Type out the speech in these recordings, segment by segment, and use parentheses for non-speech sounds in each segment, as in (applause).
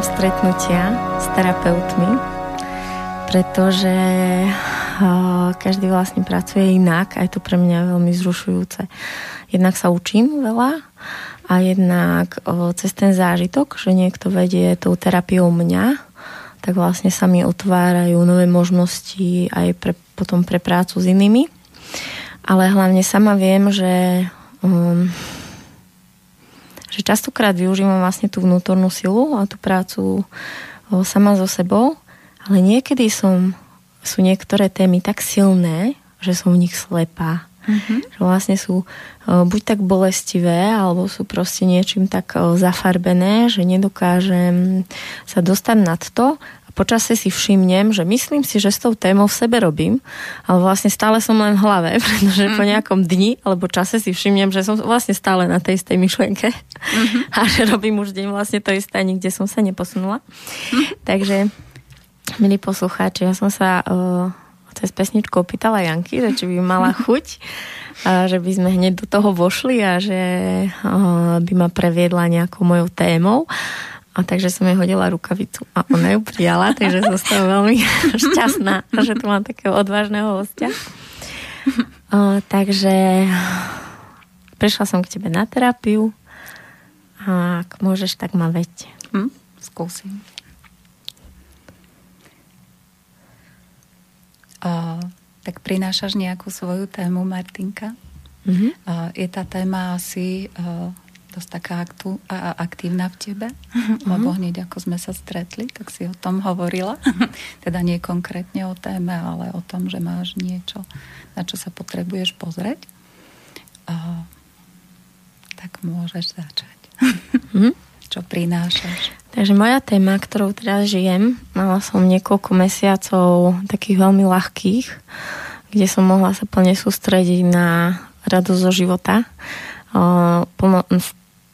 milujem stretnutia s terapeutmi, pretože každý vlastne pracuje inak a je to pre mňa veľmi zrušujúce. Jednak sa učím veľa a jednak o, cez ten zážitok, že niekto vedie tou terapiou mňa, tak vlastne sa mi otvárajú nové možnosti aj pre, potom pre prácu s inými. Ale hlavne sama viem, že, um, že častokrát využívam vlastne tú vnútornú silu a tú prácu sama so sebou, ale niekedy som, sú niektoré témy tak silné, že som v nich slepá Mm-hmm. Že vlastne sú buď tak bolestivé, alebo sú proste niečím tak zafarbené, že nedokážem sa dostať nad to počasie si všimnem, že myslím si, že s tou témou v sebe robím, ale vlastne stále som len v hlave, (laughs) pretože mm-hmm. po mhm. nejakom dni alebo čase si všimnem, že som vlastne stále na tej istej myšlienke mm-hmm. (laughs) a že robím už deň vlastne to isté, nikde som sa neposunula. Mm-hmm. Takže, milí poslucháči, ja som sa uh, cez pesničku opýtala Janky, že či by mala chuť, a že by sme hneď do toho vošli a že by ma previedla nejakou mojou témou. A takže som jej hodila rukavicu a ona ju prijala, takže som z veľmi (laughs) šťastná, že tu mám takého odvážneho hostia. O, takže prišla som k tebe na terapiu a ak môžeš, tak ma veď. Hm, skúsim. Uh, tak prinášaš nejakú svoju tému, Martinka? Mm-hmm. Uh, je tá téma asi uh, dosť taká aktu, a, aktívna v tebe, mm-hmm. lebo hneď ako sme sa stretli, tak si o tom hovorila. (laughs) teda nie konkrétne o téme, ale o tom, že máš niečo, na čo sa potrebuješ pozrieť. Uh, tak môžeš začať. mm-hmm. (laughs) Čo prinášaš? Takže moja téma, ktorou teraz žijem, mala som niekoľko mesiacov takých veľmi ľahkých, kde som mohla sa plne sústrediť na radosť zo života. Plno,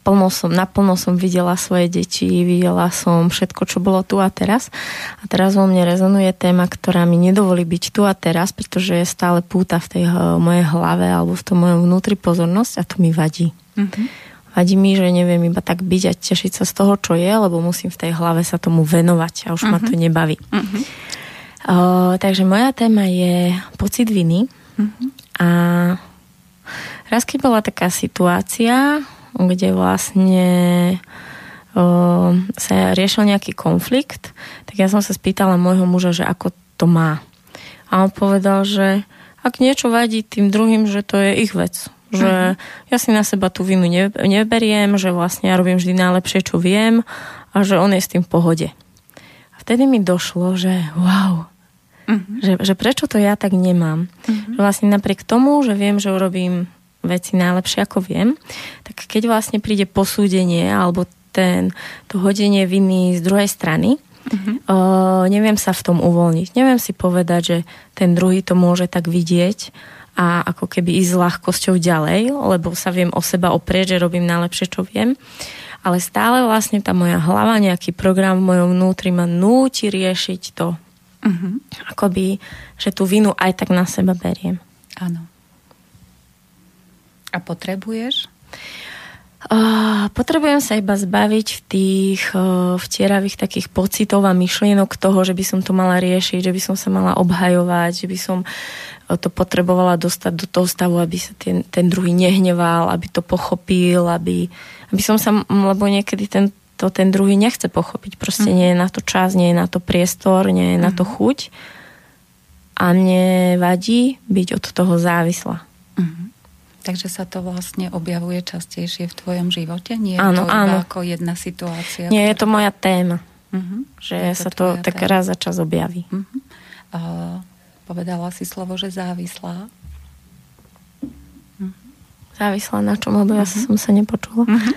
plno som, naplno som videla svoje deti, videla som všetko, čo bolo tu a teraz. A teraz vo mne rezonuje téma, ktorá mi nedovolí byť tu a teraz, pretože je stále púta v tej mojej hlave alebo v tom mojom vnútri pozornosť a to mi vadí. Mm-hmm. Vadí mi, že neviem iba tak byť a tešiť sa z toho, čo je, lebo musím v tej hlave sa tomu venovať a už uh-huh. ma to mhm. nebaví. Uh-huh. Uh, takže moja téma je pocit viny uh-huh. a raz keď bola taká situácia, kde vlastne sa riešil nejaký konflikt, tak ja som sa spýtala môjho muža, že ako to má. A on povedal, že ak niečo vadí tým druhým, že to je ich vec že uh-huh. ja si na seba tú vinu neberiem, že vlastne ja robím vždy najlepšie, čo viem a že on je s tým v pohode. A vtedy mi došlo, že wow, uh-huh. že, že prečo to ja tak nemám. Uh-huh. Že vlastne napriek tomu, že viem, že urobím veci najlepšie, ako viem, tak keď vlastne príde posúdenie alebo ten, to hodenie viny z druhej strany, Uh-huh. O, neviem sa v tom uvoľniť. Neviem si povedať, že ten druhý to môže tak vidieť a ako keby ísť s ľahkosťou ďalej, lebo sa viem o seba oprieť, že robím najlepšie, čo viem. Ale stále vlastne tá moja hlava, nejaký program v mojom vnútri ma núti riešiť to. Uh-huh. Akoby, že tú vinu aj tak na seba beriem. Áno. A potrebuješ? Uh, potrebujem sa iba zbaviť v tých uh, vtieravých takých pocitov a myšlienok toho, že by som to mala riešiť, že by som sa mala obhajovať, že by som to potrebovala dostať do toho stavu, aby sa ten, ten druhý nehneval, aby to pochopil, aby, aby som sa, lebo niekedy ten, to ten druhý nechce pochopiť. Proste mm. nie je na to čas, nie je na to priestor, nie je mm. na to mhm. chuť. A mne vadí byť od toho závislá. Mm. Takže sa to vlastne objavuje častejšie v tvojom živote? Nie je áno, to áno. ako jedna situácia? Nie, ktorá... je to moja téma. Mm-hmm. Že to sa to tak téma. raz za čas objaví. Mm-hmm. Uh, Povedala si slovo, že závislá. Mhm. Závislá na čom? Lebo ja uh-huh. som sa nepočula. Uh-huh.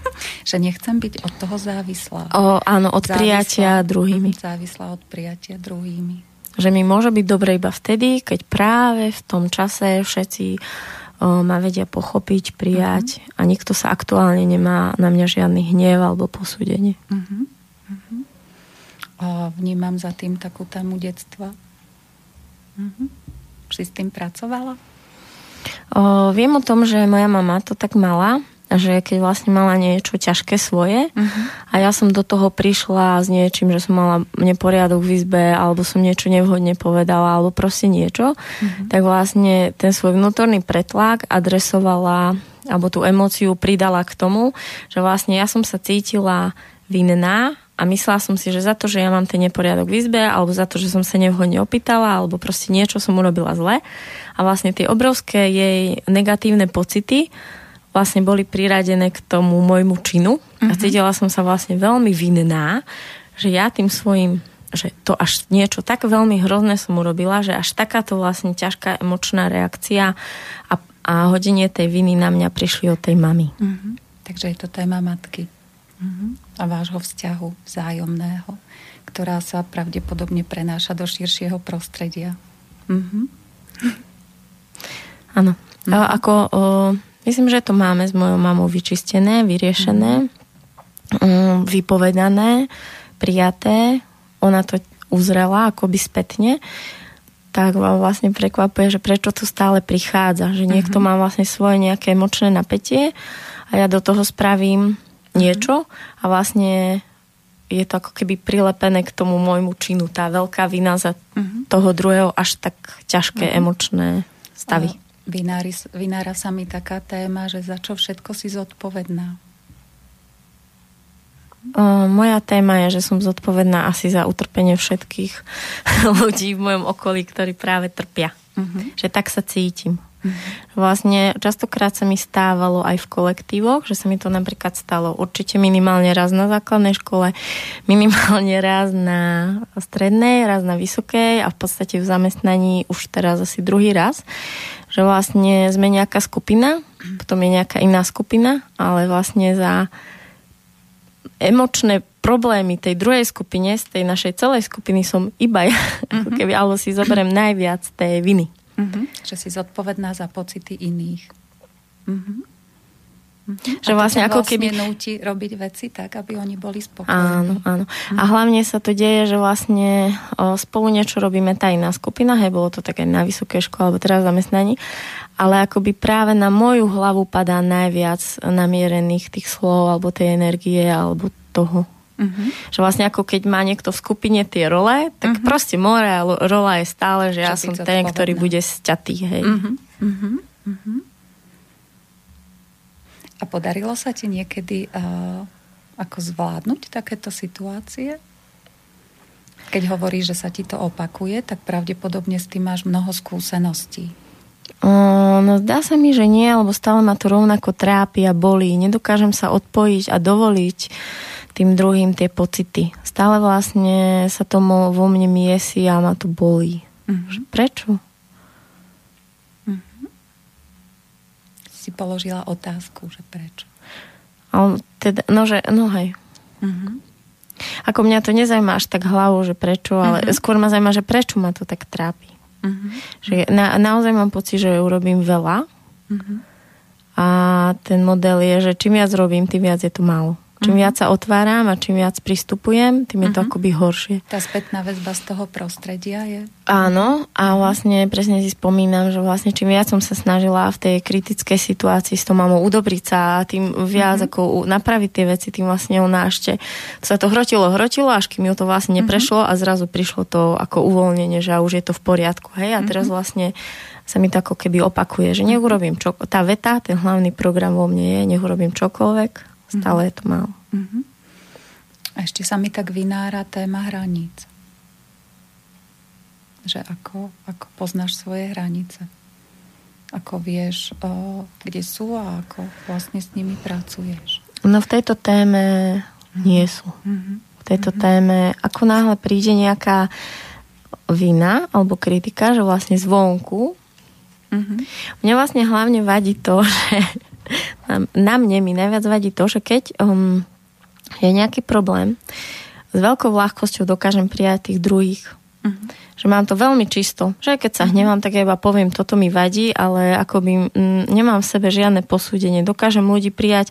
(laughs) že nechcem byť od toho závislá. O, áno, od závislá, prijatia druhými. Závislá od prijatia druhými. Že mi môže byť dobre iba vtedy, keď práve v tom čase všetci ma vedia pochopiť, prijať uh-huh. a nikto sa aktuálne nemá na mňa žiadny hnev alebo posúdenie. Uh-huh. Uh-huh. O, vnímam za tým takú tému detstva Mm-hmm. Si s tým pracovala? O, viem o tom, že moja mama to tak mala že keď vlastne mala niečo ťažké svoje uh-huh. a ja som do toho prišla s niečím, že som mala neporiadok v izbe alebo som niečo nevhodne povedala alebo proste niečo, uh-huh. tak vlastne ten svoj vnútorný pretlak adresovala alebo tú emóciu pridala k tomu, že vlastne ja som sa cítila vinná a myslela som si, že za to, že ja mám ten neporiadok v izbe alebo za to, že som sa nevhodne opýtala alebo proste niečo som urobila zle a vlastne tie obrovské jej negatívne pocity vlastne boli priradené k tomu môjmu činu uh-huh. a mhm. cítila som sa vlastne veľmi vinná, že ja tým svojim že to až niečo tak veľmi hrozné som urobila, že až takáto vlastne ťažká emočná reakcia a, a hodenie tej viny na mňa prišli od tej mamy. Uh-huh. Takže je to téma matky uh-huh. a vášho vzťahu vzájomného, ktorá sa pravdepodobne prenáša do širšieho prostredia. Uh-huh. Áno. Uh-huh. A ako o, Myslím, že to máme s mojou mamou vyčistené, vyriešené, mm. vypovedané, prijaté. Ona to uzrela akoby spätne tak vám vlastne prekvapuje, že prečo to stále prichádza, že niekto uh-huh. má vlastne svoje nejaké emočné napätie a ja do toho spravím uh-huh. niečo a vlastne je to ako keby prilepené k tomu môjmu činu, tá veľká vina za uh-huh. toho druhého až tak ťažké uh-huh. emočné stavy. Vinári, vinára sa mi taká téma, že za čo všetko si zodpovedná. O, moja téma je, že som zodpovedná asi za utrpenie všetkých (laughs) ľudí v mojom okolí, ktorí práve trpia. Uh-huh. Že tak sa cítim. Uh-huh. Vlastne častokrát sa mi stávalo aj v kolektívoch, že sa mi to napríklad stalo určite minimálne raz na základnej škole, (laughs) minimálne raz na strednej, raz na vysokej a v podstate v zamestnaní už teraz asi druhý raz že vlastne sme nejaká skupina, potom je nejaká iná skupina, ale vlastne za emočné problémy tej druhej skupine, z tej našej celej skupiny som iba ja, uh-huh. (laughs) ako keby, alebo si zoberiem najviac tej viny. Uh-huh. Že si zodpovedná za pocity iných. Uh-huh. Mm-hmm. Že vlastne ako vlastne keby... núti robiť veci tak, aby oni boli spokojní. Áno, áno. Mm-hmm. A hlavne sa to deje, že vlastne o, spolu niečo robíme tá iná skupina, hej, bolo to také na vysokej škole, alebo teraz zamestnaní, ale akoby práve na moju hlavu padá najviac namierených tých slov, alebo tej energie, alebo toho. Mm-hmm. Že vlastne ako keď má niekto v skupine tie role, tak mm-hmm. proste moja rola je stále, že, že ja som ten, ktorý bude sťatý. Hej. Mm-hmm. Mm-hmm. A podarilo sa ti niekedy uh, ako zvládnuť takéto situácie? Keď hovoríš, že sa ti to opakuje, tak pravdepodobne s tým máš mnoho skúseností. Uh, no zdá sa mi, že nie, lebo stále ma to rovnako trápi a bolí. Nedokážem sa odpojiť a dovoliť tým druhým tie pocity. Stále vlastne sa to vo mne miesi a ma to bolí. Uh-huh. Prečo? Si položila otázku, že prečo. Ale teda, no, že, no hej. Uh-huh. Ako mňa to nezaujíma až tak hlavu, že prečo, ale uh-huh. skôr ma zaujíma, že prečo ma to tak trápi. Uh-huh. Že na, naozaj mám pocit, že urobím veľa uh-huh. a ten model je, že čím viac robím, tým viac je to málo. Čím uh-huh. viac sa otváram a čím viac pristupujem, tým je to uh-huh. akoby horšie. Tá spätná väzba z toho prostredia je? Áno, a vlastne presne si spomínam, že vlastne čím viac som sa snažila v tej kritickej situácii s tou mamou udobriť sa a tým viac uh-huh. ako napraviť tie veci, tým vlastne ona ešte sa to hrotilo, hrotilo, až kým ju to vlastne neprešlo uh-huh. a zrazu prišlo to ako uvoľnenie, že už je to v poriadku. Hej, a teraz vlastne sa mi to ako keby opakuje, že nech urobím čo, tá veta, ten hlavný program vo mne je, nech urobím čokoľvek, Stále je to málo. Uh-huh. A ešte sa mi tak vynára téma hraníc. Že ako, ako poznáš svoje hranice. Ako vieš, o, kde sú a ako vlastne s nimi pracuješ. No v tejto téme uh-huh. nie sú. Uh-huh. V tejto uh-huh. téme, ako náhle príde nejaká vina alebo kritika, že vlastne zvonku, uh-huh. mne vlastne hlavne vadí to, (laughs) že na mne mi najviac vadí to, že keď um, je nejaký problém, s veľkou ľahkosťou dokážem prijať tých druhých. Uh-huh. Že mám to veľmi čisto. Že keď sa uh-huh. hnevám, tak ja iba poviem, toto mi vadí, ale akoby m, nemám v sebe žiadne posúdenie. Dokážem ľudí prijať,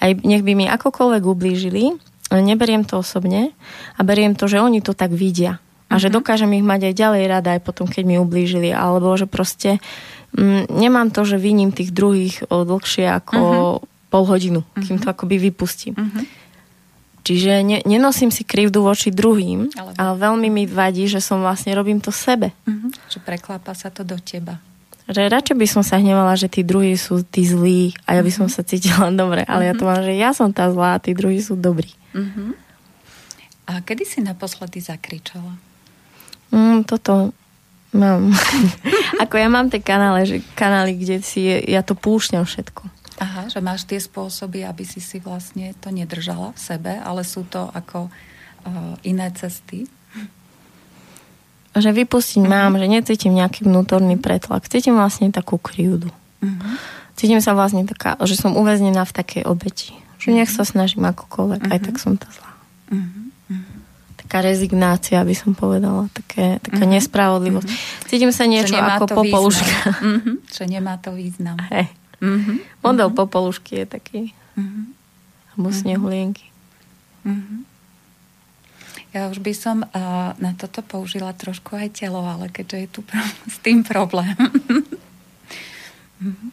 aj nech by mi akokoľvek ublížili, neberiem to osobne a beriem to, že oni to tak vidia. A uh-huh. že dokážem ich mať aj ďalej rada, aj potom, keď mi ublížili. Alebo že proste uh, Mm, nemám to, že viním tých druhých dlhšie ako uh-huh. pol hodinu, uh-huh. kým to akoby vypustím. Uh-huh. Čiže ne, nenosím si krivdu voči druhým, ale... ale veľmi mi vadí, že som vlastne robím to sebe. Uh-huh. Že preklápa sa to do teba. Že radšej by som sa hnevala, že tí druhí sú tí zlí a ja by som sa cítila (laughs) dobre, ale uh-huh. ja to mám, že ja som tá zlá a tí druhí sú dobrí. Uh-huh. A kedy si naposledy zakričala? Mm, toto mám. (laughs) Ako ja mám tie kanály, že kanály, kde si ja to púšťam všetko. Aha, že máš tie spôsoby, aby si si vlastne to nedržala v sebe, ale sú to ako uh, iné cesty. Že vypustiť uh-huh. mám, že necítim nejaký vnútorný pretlak. Cítim vlastne takú krivdu. Uh-huh. Cítim sa vlastne taká, že som uväznená v takej obeti. Že nech sa snažím akokoľvek, uh-huh. aj tak som tá zlá. Uh-huh taká rezignácia, by som povedala, také, taká mm-hmm. nespravodlivosť. Mm-hmm. Cítim sa niečo ako popoluška. Mm-hmm. (laughs) Že nemá to význam. Hey. Mm-hmm. Model mm-hmm. popolušky je taký. Mm-hmm. Alebo mm-hmm. snehulienky. Mm-hmm. Ja už by som uh, na toto použila trošku aj telo, ale keďže je tu pro- (laughs) s tým problém. (laughs) mm-hmm.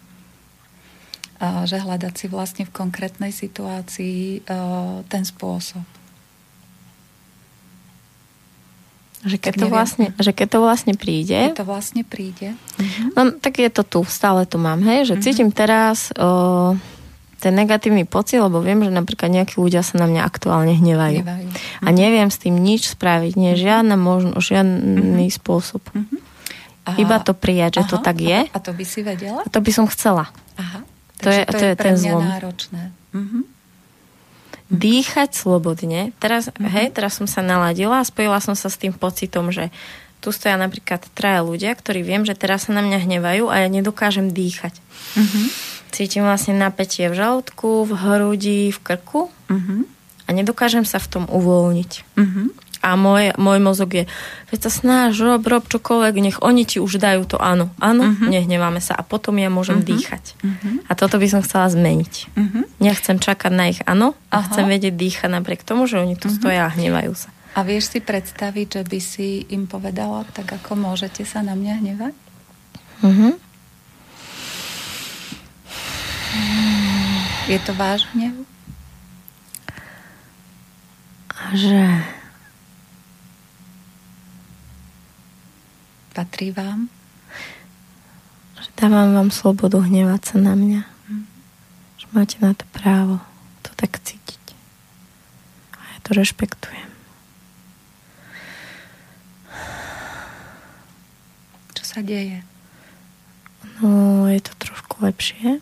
že hľadať si vlastne v konkrétnej situácii ten spôsob. Že keď, to vlastne, že keď to vlastne príde... Keď to vlastne príde. Uh-huh. No, tak je to tu, stále to mám, hej, že uh-huh. cítim teraz o, ten negatívny pocit, lebo viem, že napríklad nejakí ľudia sa na mňa aktuálne hnevajú. hnevajú. Uh-huh. A neviem s tým nič spraviť, nie žiadna možno, žiadny uh-huh. spôsob. Uh-huh. Iba to prijať, že Aha. to tak je. A to by si vedela? A to by som chcela. Aha. To je, to, to je, je pre ten mňa zlom. náročné. Uh-huh dýchať slobodne. Teraz, mm-hmm. hej, teraz som sa naladila a spojila som sa s tým pocitom, že tu stoja napríklad traja ľudia, ktorí viem, že teraz sa na mňa hnevajú a ja nedokážem dýchať. Mm-hmm. Cítim vlastne napätie v žalúdku, v hrudi, v krku mm-hmm. a nedokážem sa v tom uvoľniť. Mm-hmm a môj, môj mozog je, veď sa snáž, rob, rob čokoľvek, nech oni ti už dajú to áno. Áno, uh-huh. nehneváme sa a potom ja môžem uh-huh. dýchať. Uh-huh. A toto by som chcela zmeniť. Uh-huh. Nechcem čakať na ich áno a uh-huh. chcem vedieť dýchať napriek tomu, že oni tu uh-huh. stoja a hnevajú sa. A vieš si predstaviť, že by si im povedala tak, ako môžete sa na mňa hnevať? Uh-huh. Je to váš hnev? Že patrí vám? Že dávam vám slobodu hnevať sa na mňa. Mm. Že máte na to právo to tak cítiť. A ja to rešpektujem. Čo sa deje? No, je to trošku lepšie.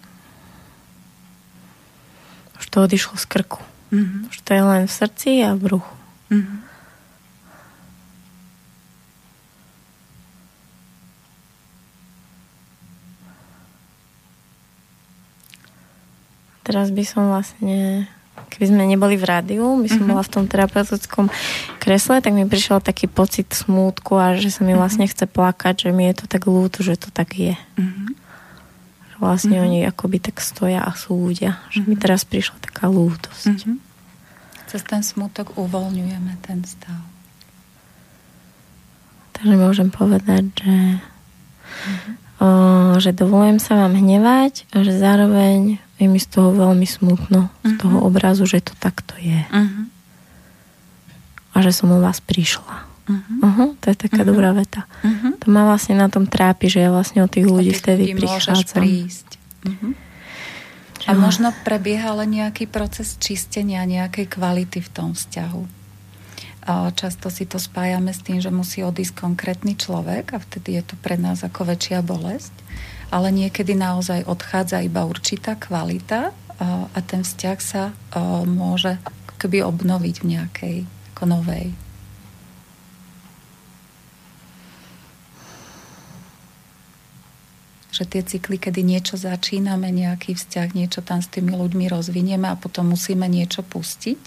Už to odišlo z krku. Mm-hmm. Už to je len v srdci a v bruchu. Mm-hmm. Teraz by som vlastne, keby sme neboli v rádiu, by som uh-huh. bola v tom terapeutickom kresle, tak mi prišiel taký pocit smútku a že sa mi uh-huh. vlastne chce plakať, že mi je to tak ľúto, že to tak je. Uh-huh. Že vlastne uh-huh. oni akoby tak stoja a súdia. Že uh-huh. mi teraz prišla taká lútosť. Uh-huh. Cez ten smútok uvoľňujeme ten stav. Takže môžem povedať, že uh-huh že dovolujem sa vám hnevať a že zároveň je mi z toho veľmi smutno, uh-huh. z toho mhm. obrazu, že to takto je. Uh-huh. A že som o vás prišla. Uh-huh. Uh-huh, to je taká uh-huh. dobrá veta. Uh-huh. To ma vlastne na tom trápi, že ja vlastne od tých ľudí vtedy prichádzam. prísť. Uh-huh. A možno prebieha len nejaký proces čistenia nejakej kvality v tom vzťahu. Často si to spájame s tým, že musí odísť konkrétny človek a vtedy je to pre nás ako väčšia bolesť. Ale niekedy naozaj odchádza iba určitá kvalita a ten vzťah sa môže keby obnoviť v nejakej ako novej. Že tie cykly, kedy niečo začíname, nejaký vzťah, niečo tam s tými ľuďmi rozvinieme a potom musíme niečo pustiť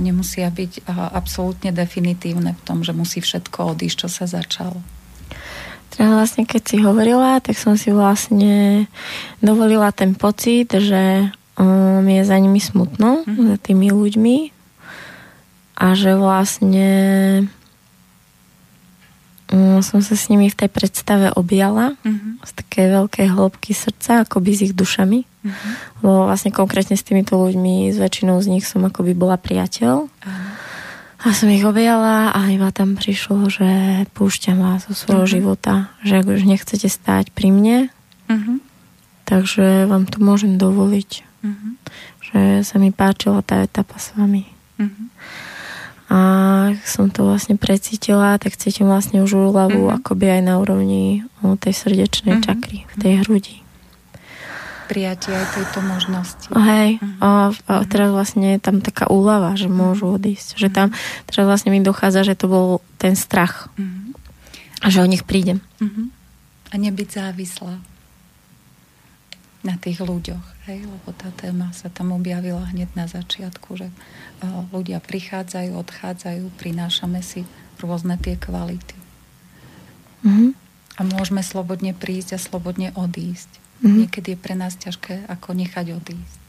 nemusia byť absolútne definitívne v tom, že musí všetko odísť, čo sa začalo. Teda vlastne, keď si hovorila, tak som si vlastne dovolila ten pocit, že um, je za nimi smutno, mm-hmm. za tými ľuďmi a že vlastne um, som sa s nimi v tej predstave objala mm-hmm. z také veľkej hĺbky srdca, akoby s ich dušami. Uh-huh. Lebo vlastne konkrétne s týmito ľuďmi, s väčšinou z nich som akoby bola priateľ. Uh-huh. A som ich objala a iba tam prišlo, že púšťam vás zo svojho uh-huh. života, že ak už nechcete stáť pri mne, uh-huh. takže vám to môžem dovoliť. Uh-huh. Že sa mi páčila tá etapa s vami. Uh-huh. A som to vlastne precítila, tak cítim vlastne už úľavu mm-hmm. akoby aj na úrovni tej srdečnej mm-hmm. čakry, v tej hrudi. Prijatie aj tejto možnosti. Hej, mm-hmm. a, a teraz vlastne je tam taká úľava, že môžu odísť. Že tam teraz vlastne mi dochádza, že to bol ten strach. Mm-hmm. A že o nich prídem. Mm-hmm. A nebyť závislá na tých ľuďoch. Hej, lebo tá téma sa tam objavila hneď na začiatku, že ľudia prichádzajú, odchádzajú, prinášame si rôzne tie kvality. Mm-hmm. A môžeme slobodne prísť a slobodne odísť. Mm-hmm. Niekedy je pre nás ťažké ako nechať odísť.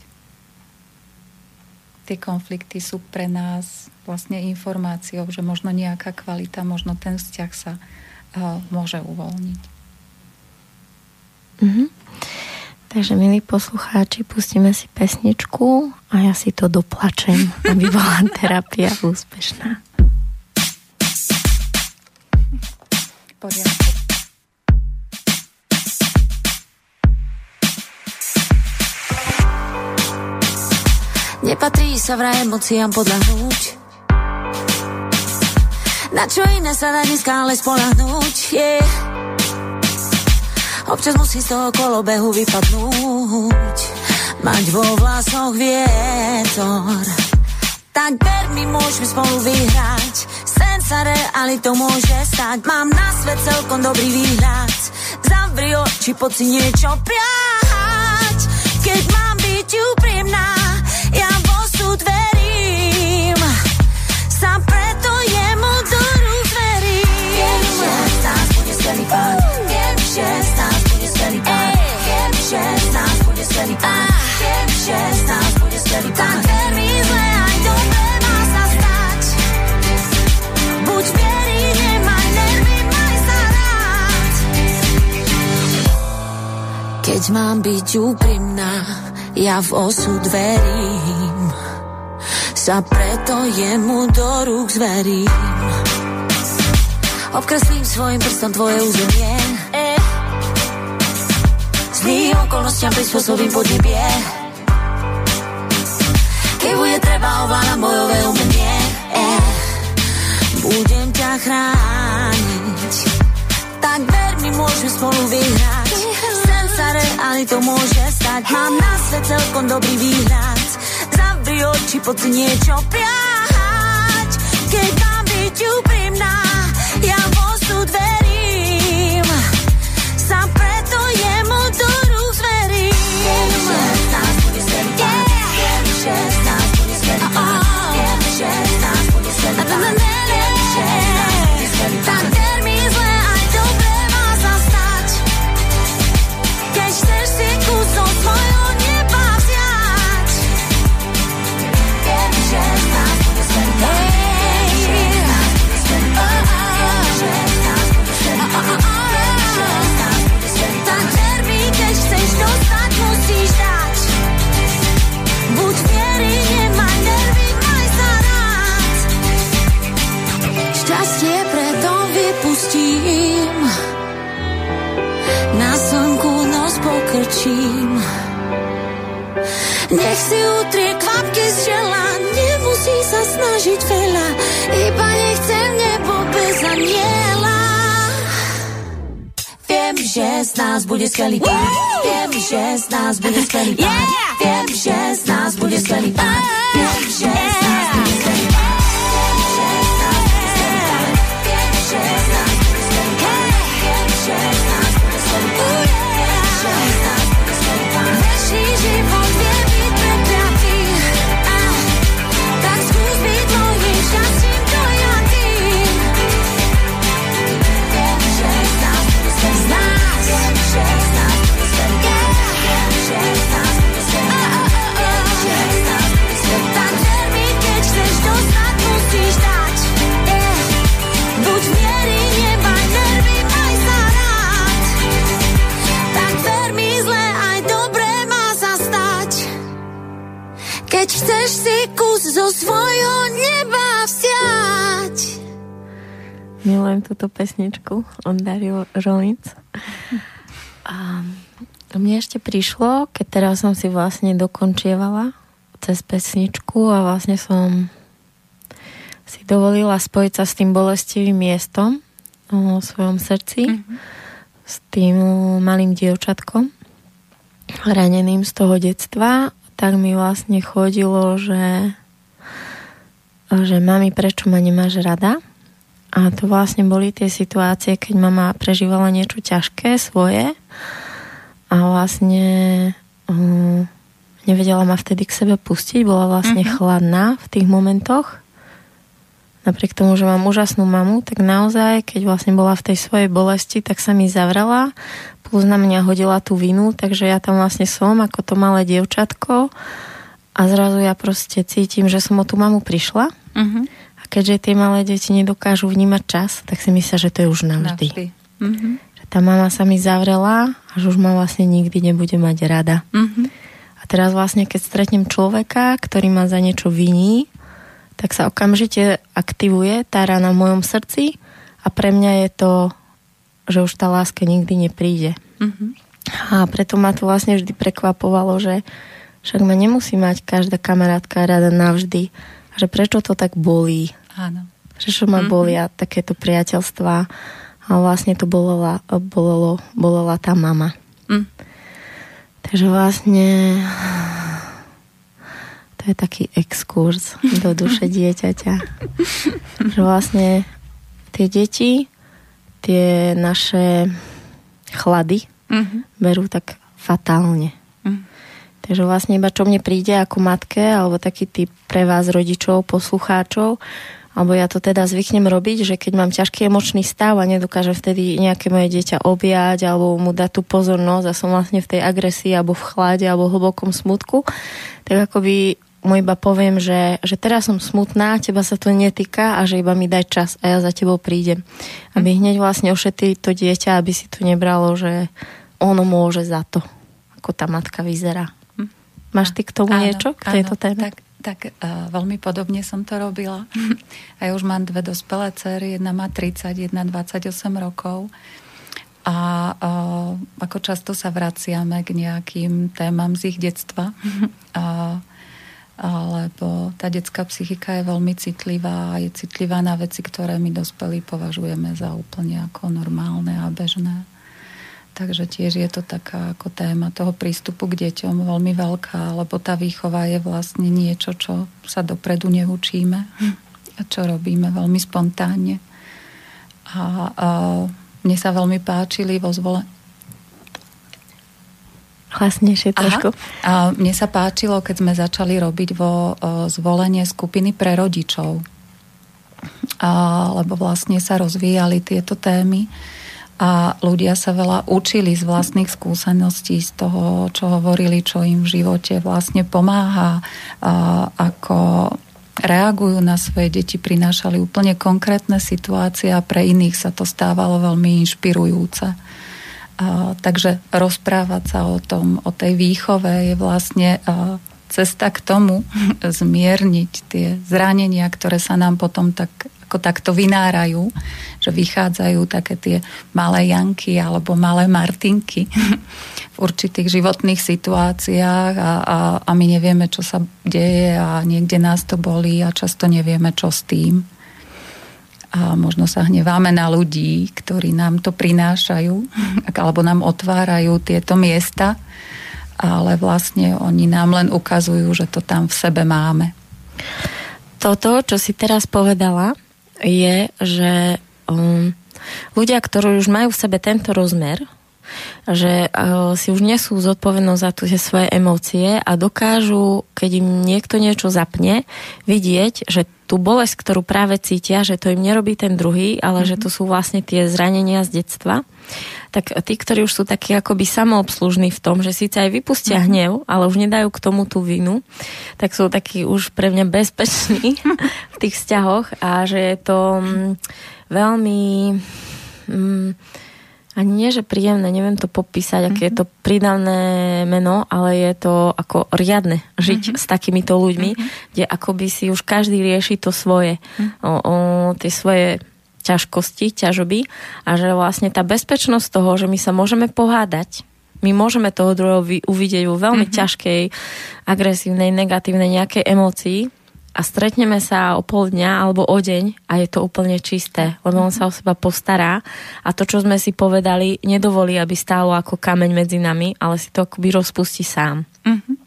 Tie konflikty sú pre nás vlastne informáciou, že možno nejaká kvalita, možno ten vzťah sa uh, môže uvoľniť. Mm-hmm. Takže, milí poslucháči, pustíme si pesničku a ja si to doplačem, aby bola (laughs) terapia úspešná. Poriadku. Nepatrí sa vraj emóciám podľahnúť. Na čo iné sa dneska ale spolahnúť yeah. Občas musí z toho kolobehu vypadnúť. Mať vo vlasoch vietor. Tak ver mi, môžeme spolu vyhrať. Sen sa realitou môže stať. Mám na svet celkom dobrý výhľad. Zavri oči, poď si niečo priať Keď mám byť úprimná Keď mám byť úprimná, ja v osud verím. Sa preto jemu do rúk zverím. Obkreslím svojim prstom tvoje územie. Eh Zlý okolnostiam prispôsobím podnebie Keď bude treba ovládam bojové umenie Budem ťa chrániť Tak ver mi, môžeme spolu vyhrať Sen sa to môže stať. Mám na svet celkom dobrý výhľad. Zavri oči, poď si niečo priať Keď mám byť úprimná Ja v osud verím Nech si utrie kvapky z čela, nemusí sa snažiť veľa, iba nechcem nebo bez aniela. Viem, že z nás bude skvelý pán, viem, že z nás bude skvelý pán, viem, že z nás bude skvelý pán, viem, že z Túto pesničku od Dario Rolinc. A mne ešte prišlo, keď teraz som si vlastne dokončievala cez pesničku a vlastne som si dovolila spojiť sa s tým bolestivým miestom o svojom srdci, mm-hmm. s tým malým dievčatkom, raneným z toho detstva, tak mi vlastne chodilo, že že mami, prečo ma nemáš rada? A to vlastne boli tie situácie, keď mama prežívala niečo ťažké svoje a vlastne um, nevedela ma vtedy k sebe pustiť, bola vlastne mm-hmm. chladná v tých momentoch. Napriek tomu, že mám úžasnú mamu, tak naozaj, keď vlastne bola v tej svojej bolesti, tak sa mi zavrela, plus na mňa hodila tú vinu, takže ja tam vlastne som ako to malé dievčatko a zrazu ja proste cítim, že som o tú mamu prišla uh-huh. Keďže tie malé deti nedokážu vnímať čas, tak si myslia, že to je už navždy. navždy. Uh-huh. Že tá mama sa mi zavrela a že už ma vlastne nikdy nebude mať rada. Uh-huh. A teraz vlastne, keď stretnem človeka, ktorý ma za niečo viní, tak sa okamžite aktivuje tá rana v mojom srdci a pre mňa je to že už tá láska nikdy nepríde. Mm-hmm. A preto ma to vlastne vždy prekvapovalo, že však ma nemusí mať každá kamarátka rada navždy. Že prečo to tak bolí. Áno. Že čo ma mm-hmm. bolia takéto priateľstva. A vlastne to bolela, bolelo, bolela tá mama. Mm. Takže vlastne to je taký exkurs do duše (laughs) dieťaťa. že vlastne tie deti tie naše chlady mm-hmm. berú tak fatálne. Takže vlastne iba čo mne príde ako matke, alebo taký typ pre vás rodičov, poslucháčov, alebo ja to teda zvyknem robiť, že keď mám ťažký emočný stav a nedokážem vtedy nejaké moje dieťa objať alebo mu dať tú pozornosť a som vlastne v tej agresii alebo v chlade alebo v hlbokom smutku, tak akoby mu iba poviem, že, že teraz som smutná, teba sa to netýka a že iba mi daj čas a ja za tebou prídem. Aby hneď vlastne ošetrili to dieťa, aby si to nebralo, že ono môže za to, ako tá matka vyzerá. Máš ty k tomu áno, niečo, k tejto áno, téme? Tak, tak uh, veľmi podobne som to robila. (laughs) a ja už mám dve dospelé cery, jedna má 30, jedna 28 rokov. A uh, ako často sa vraciame k nejakým témam z ich detstva. (laughs) uh, lebo tá detská psychika je veľmi citlivá a je citlivá na veci, ktoré my dospelí považujeme za úplne ako normálne a bežné. Takže tiež je to taká ako téma toho prístupu k deťom veľmi veľká, lebo tá výchova je vlastne niečo, čo sa dopredu neučíme a čo robíme veľmi spontánne. A, a mne sa veľmi páčili vo zvole, hlasnejšie trošku. A mne sa páčilo, keď sme začali robiť vo o, zvolenie skupiny pre rodičov. A, lebo vlastne sa rozvíjali tieto témy a ľudia sa veľa učili z vlastných skúseností, z toho, čo hovorili, čo im v živote vlastne pomáha, ako reagujú na svoje deti, prinášali úplne konkrétne situácie a pre iných sa to stávalo veľmi inšpirujúce. Takže rozprávať sa o tom, o tej výchove je vlastne cesta k tomu (laughs) zmierniť tie zranenia, ktoré sa nám potom tak ako takto vynárajú, že vychádzajú také tie malé Janky alebo malé Martinky (laughs) v určitých životných situáciách a, a, a my nevieme, čo sa deje a niekde nás to bolí a často nevieme, čo s tým a možno sa hneváme na ľudí, ktorí nám to prinášajú (laughs) alebo nám otvárajú tieto miesta, ale vlastne oni nám len ukazujú, že to tam v sebe máme. Toto, čo si teraz povedala, je, že um, ľudia, ktorí už majú v sebe tento rozmer, že uh, si už nesú zodpovednosť za tie svoje emócie a dokážu, keď im niekto niečo zapne, vidieť, že tú bolesť, ktorú práve cítia, že to im nerobí ten druhý, ale mm-hmm. že to sú vlastne tie zranenia z detstva, tak tí, ktorí už sú takí akoby samoobslužní v tom, že síce aj vypustia mm-hmm. hnev, ale už nedajú k tomu tú vinu, tak sú takí už pre mňa bezpeční (laughs) v tých vzťahoch a že je to mm, veľmi... Mm, ani nie, že príjemné, neviem to popísať, aké mm-hmm. je to pridavné meno, ale je to ako riadne žiť mm-hmm. s takýmito ľuďmi, mm-hmm. kde akoby si už každý rieši to svoje, mm-hmm. o, o, tie svoje ťažkosti, ťažoby a že vlastne tá bezpečnosť toho, že my sa môžeme pohádať, my môžeme toho druhého uvidieť vo veľmi mm-hmm. ťažkej, agresívnej, negatívnej nejakej emócii, a stretneme sa o pol dňa alebo o deň a je to úplne čisté, lebo on sa o seba postará a to, čo sme si povedali, nedovolí, aby stálo ako kameň medzi nami, ale si to akoby rozpustí sám. Mm-hmm.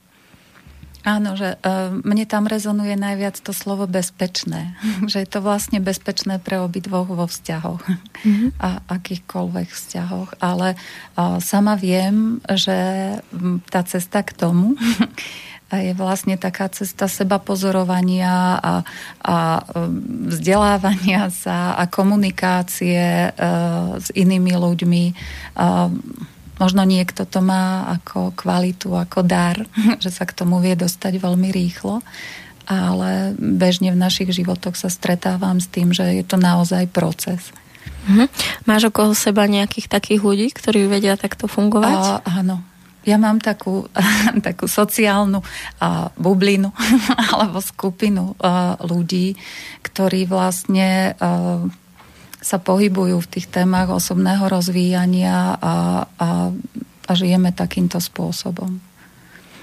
Áno, že uh, mne tam rezonuje najviac to slovo bezpečné. (laughs) že je to vlastne bezpečné pre obidvoch vo vzťahoch. Mm-hmm. (laughs) A akýchkoľvek vzťahoch. Ale uh, sama viem, že tá cesta k tomu (laughs) je vlastne taká cesta seba pozorovania a, a um, vzdelávania sa a komunikácie uh, s inými ľuďmi. Uh, možno niekto to má ako kvalitu, ako dar, (laughs) že sa k tomu vie dostať veľmi rýchlo, ale bežne v našich životoch sa stretávam s tým, že je to naozaj proces. Mhm. Máš okolo seba nejakých takých ľudí, ktorí vedia takto fungovať? A, áno, ja mám takú, (laughs) takú sociálnu uh, bublinu (laughs) alebo skupinu uh, ľudí, ktorí vlastne uh, sa pohybujú v tých témach osobného rozvíjania a, a, a žijeme takýmto spôsobom.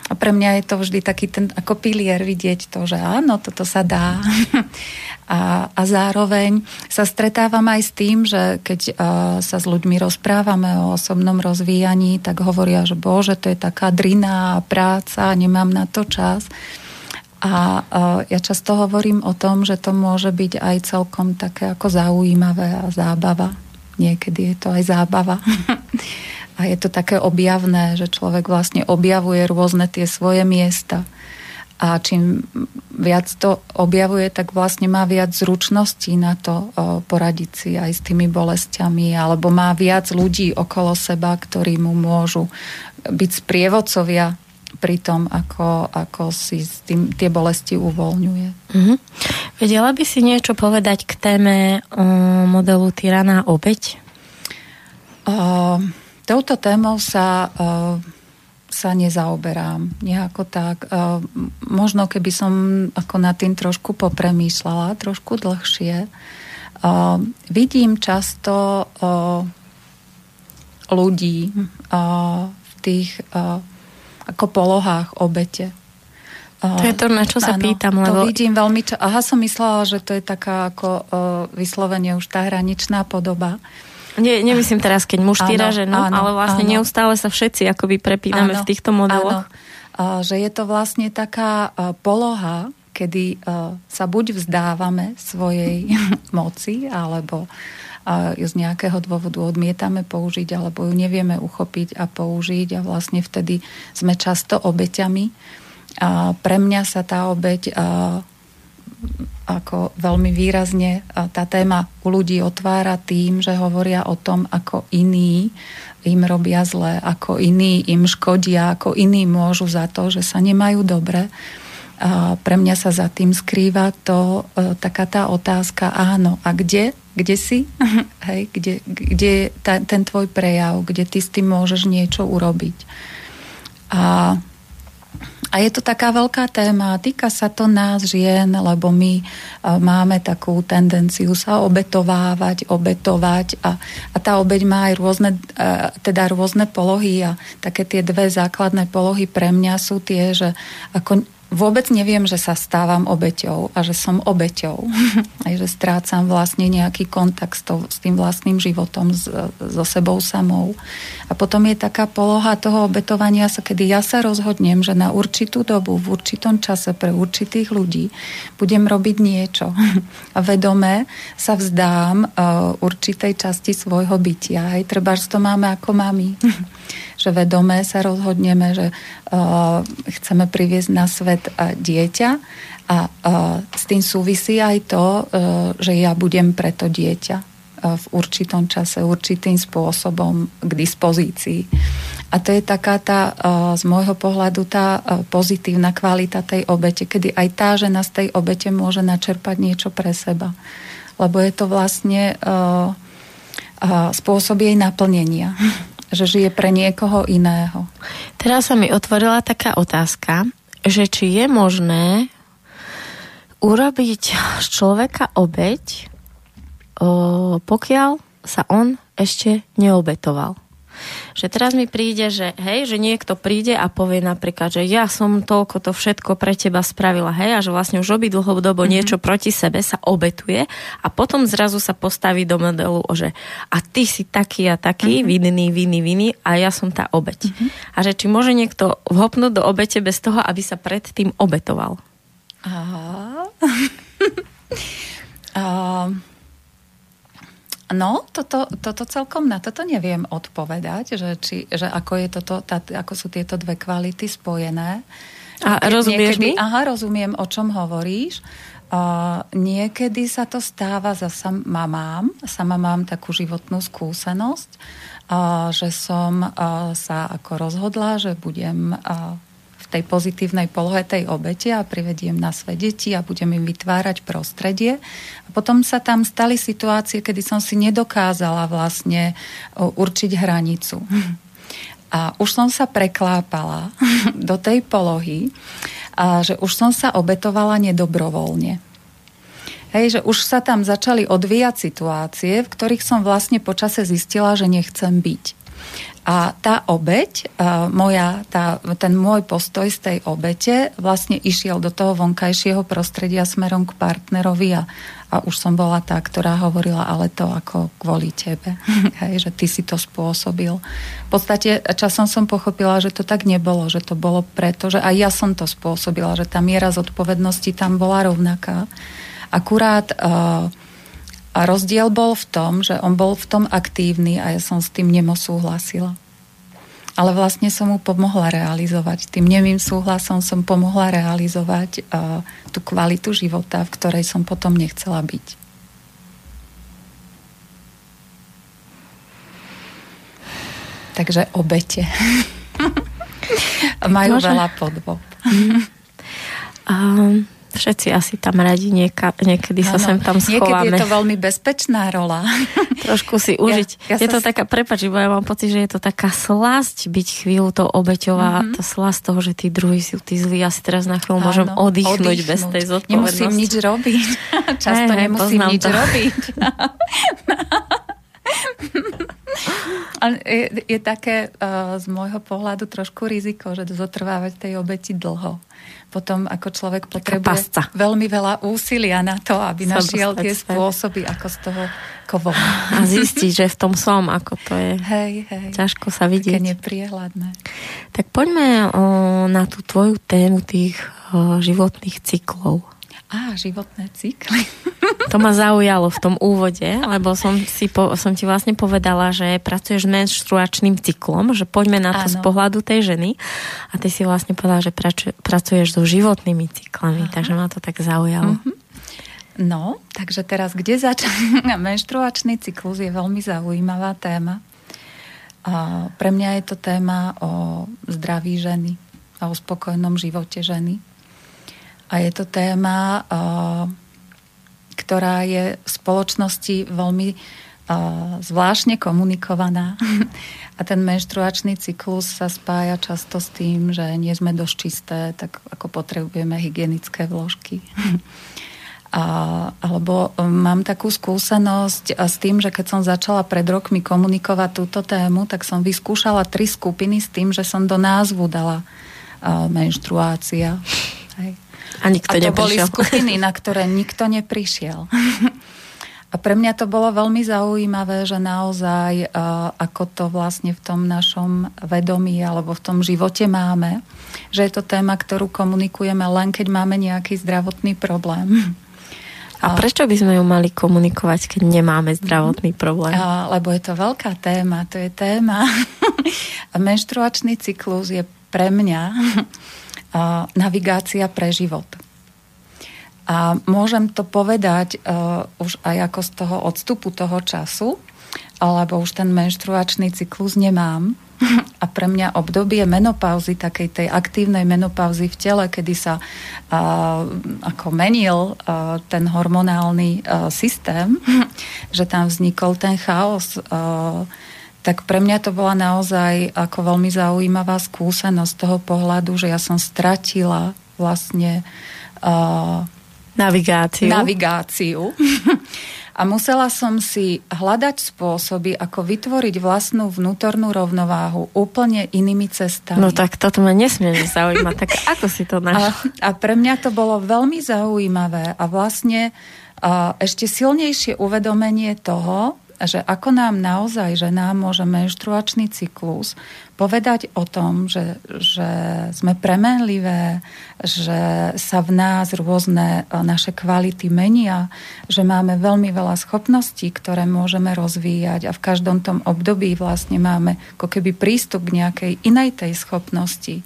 A pre mňa je to vždy taký ten ako pilier vidieť to, že áno, toto sa dá. (laughs) A, a zároveň sa stretávam aj s tým, že keď uh, sa s ľuďmi rozprávame o osobnom rozvíjaní, tak hovoria, že bože, to je taká drina práca, nemám na to čas. A uh, ja často hovorím o tom, že to môže byť aj celkom také ako zaujímavé a zábava. Niekedy je to aj zábava. (laughs) A je to také objavné, že človek vlastne objavuje rôzne tie svoje miesta. A čím viac to objavuje, tak vlastne má viac zručností na to poradiť si aj s tými bolestiami, alebo má viac ľudí okolo seba, ktorí mu môžu byť sprievodcovia pri tom, ako, ako si tým, tie bolesti uvoľňuje. Mm-hmm. Vedela by si niečo povedať k téme o modelu tyrana obeď? Uh, Touto témou sa, uh, sa nezaoberám nejako tak. Uh, možno keby som ako nad tým trošku popremýšľala, trošku dlhšie. Uh, vidím často ľudí v tých ako polohách obete. To je to, na čo sa áno, pýtam. Lebo... To vidím veľmi ča- Aha, som myslela, že to je taká ako uh, vyslovene už tá hraničná podoba. Nie, nemyslím teraz, keď muž týra ženu, ale vlastne áno. neustále sa všetci akoby prepíname áno, v týchto modeloch. Áno. Že je to vlastne taká poloha, kedy sa buď vzdávame svojej (laughs) moci, alebo ju z nejakého dôvodu odmietame použiť, alebo ju nevieme uchopiť a použiť a vlastne vtedy sme často obeťami. A pre mňa sa tá obeť ako veľmi výrazne tá téma u ľudí otvára tým, že hovoria o tom, ako iní im robia zle, ako iní im škodia, ako iní môžu za to, že sa nemajú dobre. A pre mňa sa za tým skrýva to, e, taká tá otázka, áno, a kde, kde si? (laughs) Hej, kde, kde je ten tvoj prejav, kde ty s tým môžeš niečo urobiť. A a je to taká veľká téma, týka sa to nás žien, lebo my e, máme takú tendenciu sa obetovávať, obetovať a, a tá obeď má aj rôzne, e, teda rôzne polohy a také tie dve základné polohy pre mňa sú tie, že ako vôbec neviem, že sa stávam obeťou a že som obeťou. (laughs) Aj že strácam vlastne nejaký kontakt s, to, s tým vlastným životom, s, so sebou samou. A potom je taká poloha toho obetovania sa, kedy ja sa rozhodnem, že na určitú dobu, v určitom čase pre určitých ľudí budem robiť niečo. (laughs) A vedome sa vzdám uh, určitej časti svojho bytia. Aj treba, že to máme ako mami. (laughs) že vedome sa rozhodneme, že uh, chceme priviesť na svet uh, dieťa a uh, s tým súvisí aj to, uh, že ja budem preto dieťa uh, v určitom čase, určitým spôsobom k dispozícii. A to je taká tá, uh, z môjho pohľadu, tá uh, pozitívna kvalita tej obete, kedy aj tá žena z tej obete môže načerpať niečo pre seba. Lebo je to vlastne spôsob jej naplnenia. (laughs) že žije pre niekoho iného. Teraz sa mi otvorila taká otázka, že či je možné urobiť z človeka obeď, pokiaľ sa on ešte neobetoval. Že teraz mi príde, že hej, že niekto príde a povie napríklad, že ja som toľko to všetko pre teba spravila, hej, a že vlastne už robí dlhodobo mm-hmm. niečo proti sebe, sa obetuje a potom zrazu sa postaví do modelu, že a ty si taký a taký, mm-hmm. vinný, vinný, vinný a ja som tá obeť. Mm-hmm. A že či môže niekto vhopnúť do obete bez toho, aby sa predtým obetoval? Aha. uh... No, toto, toto celkom na toto neviem odpovedať, že, či, že ako, je toto, tá, ako sú tieto dve kvality spojené. A rozumieš niekedy, mi? Aha, rozumiem, o čom hovoríš. Uh, niekedy sa to stáva za sama mám. Sama mám takú životnú skúsenosť, uh, že som uh, sa ako rozhodla, že budem uh, tej pozitívnej polohe tej obete a privediem na svoje deti a budem im vytvárať prostredie. A potom sa tam stali situácie, kedy som si nedokázala vlastne určiť hranicu. A už som sa preklápala (laughs) do tej polohy, a že už som sa obetovala nedobrovoľne. Hej, že už sa tam začali odvíjať situácie, v ktorých som vlastne počase zistila, že nechcem byť. A tá obeď, moja, tá, ten môj postoj z tej obete vlastne išiel do toho vonkajšieho prostredia smerom k partnerovi a, a už som bola tá, ktorá hovorila, ale to ako kvôli tebe, (laughs) hej, že ty si to spôsobil. V podstate časom som pochopila, že to tak nebolo, že to bolo preto, že aj ja som to spôsobila, že tá miera zodpovednosti tam bola rovnaká. Akurát uh, a rozdiel bol v tom, že on bol v tom aktívny a ja som s tým nemosúhlasila. Ale vlastne som mu pomohla realizovať. Tým nemým súhlasom som pomohla realizovať uh, tú kvalitu života, v ktorej som potom nechcela byť. Takže obete. (laughs) Majú Môže? veľa podvob. um, (laughs) Všetci asi tam radi nieka, niekedy sa ano, sem tam schováme. Niekedy je to veľmi bezpečná rola. (laughs) Trošku si užiť. Ja, ja je to s... taká, prepač, bo ja mám pocit, že je to taká slasť byť chvíľu to obeťová, mm-hmm. tá slasť toho, že tí druhí sú tí zlí. Ja si teraz na chvíľu môžem oddychnúť, oddychnúť bez tej zodpovednosti. Nemusím nič robiť. (laughs) Často hey, nemusím nič to. robiť. (laughs) (laughs) je, je také uh, z môjho pohľadu trošku riziko, že zotrvávať tej obeti dlho potom ako človek potrebuje veľmi veľa úsilia na to, aby Sa našiel tie spôsoby, ako z toho kovo. A zistiť, že v tom som, ako to je. Hej, hej. Ťažko sa vidieť. Také nepriehľadné. Tak poďme o, na tú tvoju tému tých o, životných cyklov. Á, životné cykly. (laughs) To ma zaujalo v tom úvode, lebo som, si po, som ti vlastne povedala, že pracuješ s menštruačným cyklom, že poďme na to Áno. z pohľadu tej ženy. A ty si vlastne povedala, že praču, pracuješ so životnými cyklami, Aha. takže ma to tak zaujalo. Mm-hmm. No, takže teraz, kde začať? (laughs) Menštruačný cyklus je veľmi zaujímavá téma. A pre mňa je to téma o zdraví ženy a o spokojnom živote ženy. A je to téma, ktorá je v spoločnosti veľmi zvláštne komunikovaná. (laughs) A ten menštruačný cyklus sa spája často s tým, že nie sme dosť čisté, tak ako potrebujeme hygienické vložky. (laughs) A, alebo um, mám takú skúsenosť s tým, že keď som začala pred rokmi komunikovať túto tému, tak som vyskúšala tri skupiny s tým, že som do názvu dala menštruácia. Hej. A nikto a to neprišiel. boli skupiny, na ktoré nikto neprišiel. A pre mňa to bolo veľmi zaujímavé, že naozaj, ako to vlastne v tom našom vedomí alebo v tom živote máme, že je to téma, ktorú komunikujeme len keď máme nejaký zdravotný problém. A prečo by sme ju mali komunikovať, keď nemáme zdravotný problém? Lebo je to veľká téma. To je téma. (laughs) Menštruačný cyklus je pre mňa navigácia pre život. A môžem to povedať uh, už aj ako z toho odstupu toho času, alebo už ten menštruačný cyklus nemám. (laughs) A pre mňa obdobie menopauzy, takej tej aktívnej menopauzy v tele, kedy sa uh, ako menil uh, ten hormonálny uh, systém, (laughs) že tam vznikol ten chaos, uh, tak pre mňa to bola naozaj ako veľmi zaujímavá skúsenosť z toho pohľadu, že ja som stratila vlastne uh, navigáciu. navigáciu. (laughs) A musela som si hľadať spôsoby, ako vytvoriť vlastnú vnútornú rovnováhu úplne inými cestami. No tak toto ma nesmierne zaujíma. tak ako si to našla? A, a pre mňa to bolo veľmi zaujímavé a vlastne a ešte silnejšie uvedomenie toho, že ako nám naozaj, že nám môže menštruačný cyklus povedať o tom, že, že sme premenlivé, že sa v nás rôzne e, naše kvality menia, že máme veľmi veľa schopností, ktoré môžeme rozvíjať a v každom tom období vlastne máme ako keby prístup k nejakej inej tej schopnosti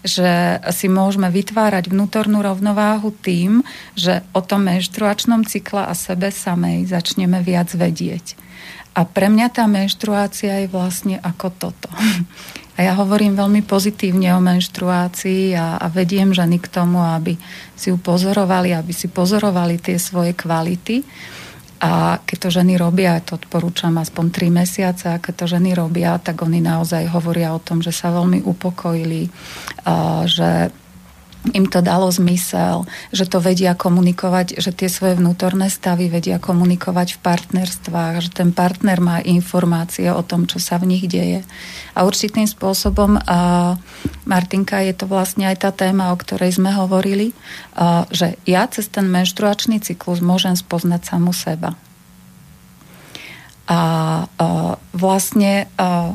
že si môžeme vytvárať vnútornú rovnováhu tým, že o tom menštruačnom cykle a sebe samej začneme viac vedieť. A pre mňa tá menštruácia je vlastne ako toto. (laughs) A ja hovorím veľmi pozitívne o menštruácii a, a vediem ženy k tomu, aby si ju pozorovali, aby si pozorovali tie svoje kvality. A keď to ženy robia, to odporúčam aspoň 3 mesiace, a keď to ženy robia, tak oni naozaj hovoria o tom, že sa veľmi upokojili, že im to dalo zmysel, že to vedia komunikovať, že tie svoje vnútorné stavy vedia komunikovať v partnerstvách, že ten partner má informácie o tom, čo sa v nich deje. A určitým spôsobom, a Martinka, je to vlastne aj tá téma, o ktorej sme hovorili, a, že ja cez ten menštruačný cyklus môžem spoznať samu seba. A, a vlastne a,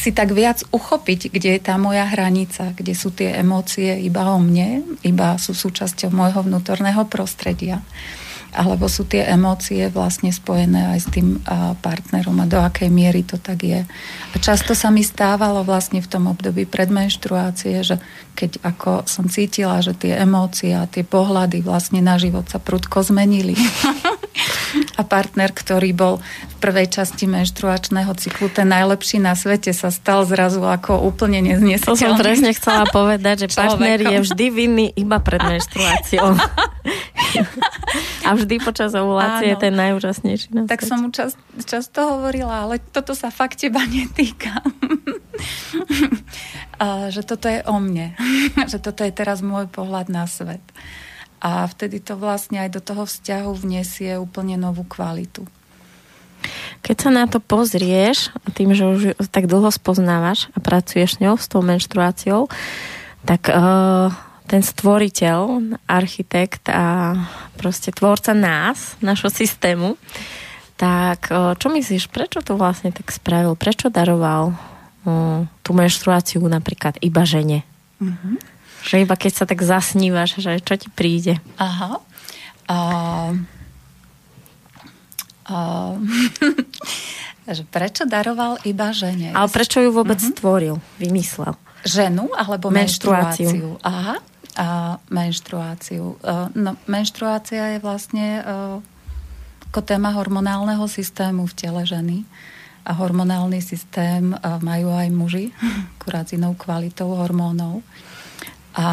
si tak viac uchopiť, kde je tá moja hranica, kde sú tie emócie iba o mne, iba sú súčasťou môjho vnútorného prostredia alebo sú tie emócie vlastne spojené aj s tým partnerom a do akej miery to tak je. A často sa mi stávalo vlastne v tom období predmenštruácie, že keď ako som cítila, že tie emócie a tie pohľady vlastne na život sa prudko zmenili. (laughs) a partner, ktorý bol v prvej časti menštruačného cyklu ten najlepší na svete, sa stal zrazu ako úplne neznesiteľný. To som presne chcela (laughs) povedať, že partner je vždy vinný iba pred menštruáciou. (laughs) a vždy počas ovulácie je ten najúžasnejší. Na tak som mu čas, často hovorila, ale toto sa fakt teba netýka. (laughs) že toto je o mne. že toto je teraz môj pohľad na svet. A vtedy to vlastne aj do toho vzťahu vniesie úplne novú kvalitu. Keď sa na to pozrieš, tým, že už tak dlho spoznávaš a pracuješ s ňou, s tou menštruáciou, tak uh, ten stvoriteľ, architekt a proste tvorca nás, našho systému, tak čo myslíš, prečo to vlastne tak spravil? Prečo daroval tú menštruáciu napríklad iba žene? Mm-hmm. Že iba keď sa tak zasnívaš, že čo ti príde? Aha. Uh, (laughs) uh, že prečo daroval iba žene? Ale prečo ju vôbec mm-hmm. stvoril, vymyslel? Ženu alebo menštruáciu? menštruáciu. Aha a menštruáciu. E, no, menštruácia je vlastne e, ako téma hormonálneho systému v tele ženy. A hormonálny systém e, majú aj muži, (laughs) akurát s inou kvalitou hormónov. A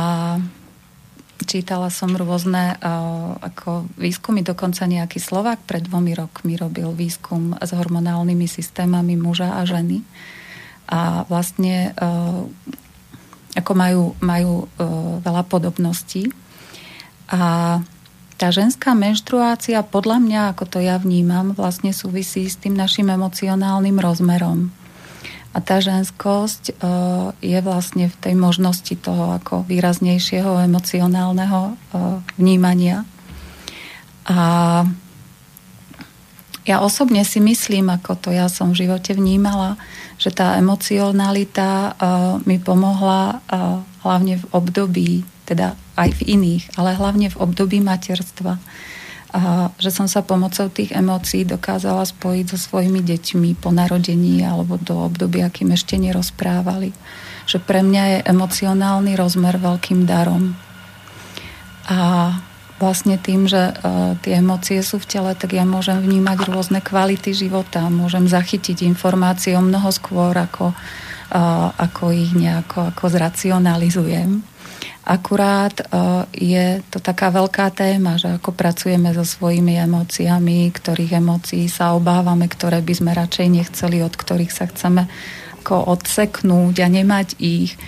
čítala som rôzne ako výskumy, dokonca nejaký Slovák pred dvomi rokmi robil výskum s hormonálnymi systémami muža a ženy. A vlastne ako majú, majú e, veľa podobností. A tá ženská menštruácia, podľa mňa, ako to ja vnímam, vlastne súvisí s tým našim emocionálnym rozmerom. A tá ženskosť e, je vlastne v tej možnosti toho ako výraznejšieho emocionálneho e, vnímania. A ja osobne si myslím, ako to ja som v živote vnímala, že tá emocionalita uh, mi pomohla uh, hlavne v období, teda aj v iných, ale hlavne v období materstva. A že som sa pomocou tých emócií dokázala spojiť so svojimi deťmi po narodení alebo do obdobia, kým ešte nerozprávali. Že pre mňa je emocionálny rozmer veľkým darom. A vlastne tým, že uh, tie emócie sú v tele, tak ja môžem vnímať rôzne kvality života, môžem zachytiť informácie o mnoho skôr, ako, uh, ako ich nejako ako zracionalizujem. Akurát uh, je to taká veľká téma, že ako pracujeme so svojimi emóciami, ktorých emócií sa obávame, ktoré by sme radšej nechceli, od ktorých sa chceme ako odseknúť a nemať ich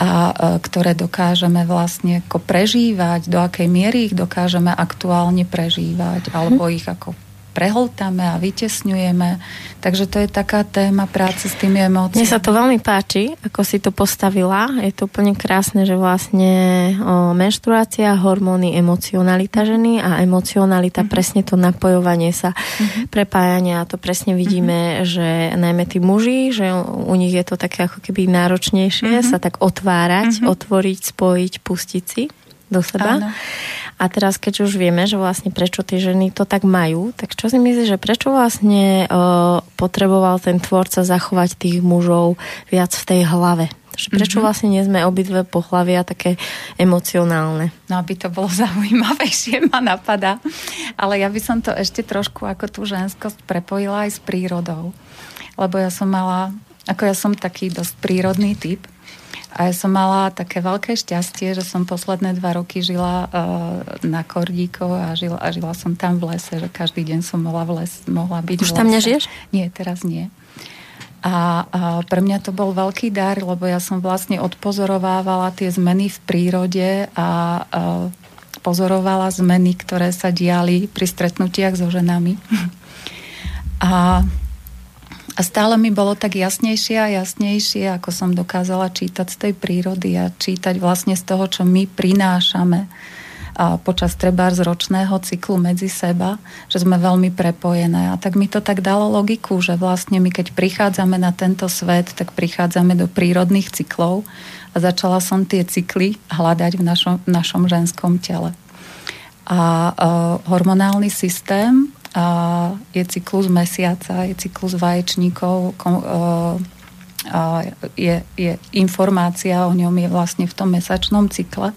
a e, ktoré dokážeme vlastne ako prežívať, do akej miery ich dokážeme aktuálne prežívať, alebo ich ako preholtáme a vytesňujeme. Takže to je taká téma práce s tými emóciami. Mne sa to veľmi páči, ako si to postavila. Je to úplne krásne, že vlastne o, menštruácia, hormóny, emocionalita ženy a emocionalita, mm-hmm. presne to napojovanie sa, mm-hmm. prepájanie a to presne vidíme, mm-hmm. že najmä tí muži, že u nich je to také ako keby náročnejšie mm-hmm. sa tak otvárať, mm-hmm. otvoriť, spojiť, pustiť si do seba. Áno. A teraz, keď už vieme, že vlastne prečo tie ženy to tak majú, tak čo si myslíš, že prečo vlastne uh, potreboval ten tvorca zachovať tých mužov viac v tej hlave? Že prečo mm-hmm. vlastne nie sme obidve pohľavia také emocionálne? No, aby to bolo (laughs) zaujímavejšie, ma napadá. Ale ja by som to ešte trošku ako tú ženskosť prepojila aj s prírodou. Lebo ja som mala, ako ja som taký dosť prírodný typ, a ja som mala také veľké šťastie, že som posledné dva roky žila uh, na Kordíko a žila, a žila som tam v lese, že každý deň som mohla, v les, mohla byť Už v lese. tam nežiješ? Nie, teraz nie. A, a pre mňa to bol veľký dar, lebo ja som vlastne odpozorovávala tie zmeny v prírode a uh, pozorovala zmeny, ktoré sa diali pri stretnutiach so ženami. (laughs) A a stále mi bolo tak jasnejšie a jasnejšie, ako som dokázala čítať z tej prírody a čítať vlastne z toho, čo my prinášame a počas treba z ročného cyklu medzi seba, že sme veľmi prepojené. A tak mi to tak dalo logiku, že vlastne my keď prichádzame na tento svet, tak prichádzame do prírodných cyklov a začala som tie cykly hľadať v našom, v našom ženskom tele. A uh, hormonálny systém je cyklus mesiaca, je cyklus vaječníkov, je, je informácia o ňom je vlastne v tom mesačnom cykle.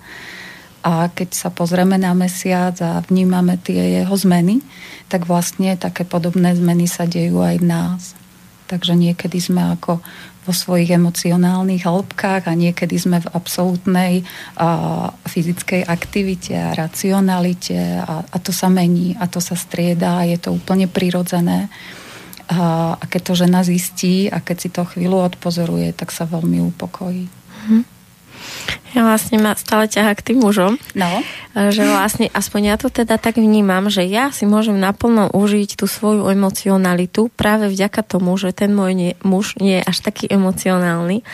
A keď sa pozrieme na mesiac a vnímame tie jeho zmeny, tak vlastne také podobné zmeny sa dejú aj v nás. Takže niekedy sme ako vo svojich emocionálnych hĺbkách a niekedy sme v absolútnej a, fyzickej aktivite a racionalite a, a to sa mení a to sa strieda a je to úplne prirodzené. A, a keď to žena zistí a keď si to chvíľu odpozoruje, tak sa veľmi upokojí. Mm-hmm. Ja vlastne ma stále ťaha k tým mužom. No. Že vlastne, aspoň ja to teda tak vnímam, že ja si môžem naplno užiť tú svoju emocionalitu práve vďaka tomu, že ten môj nie, muž nie je až taký emocionálny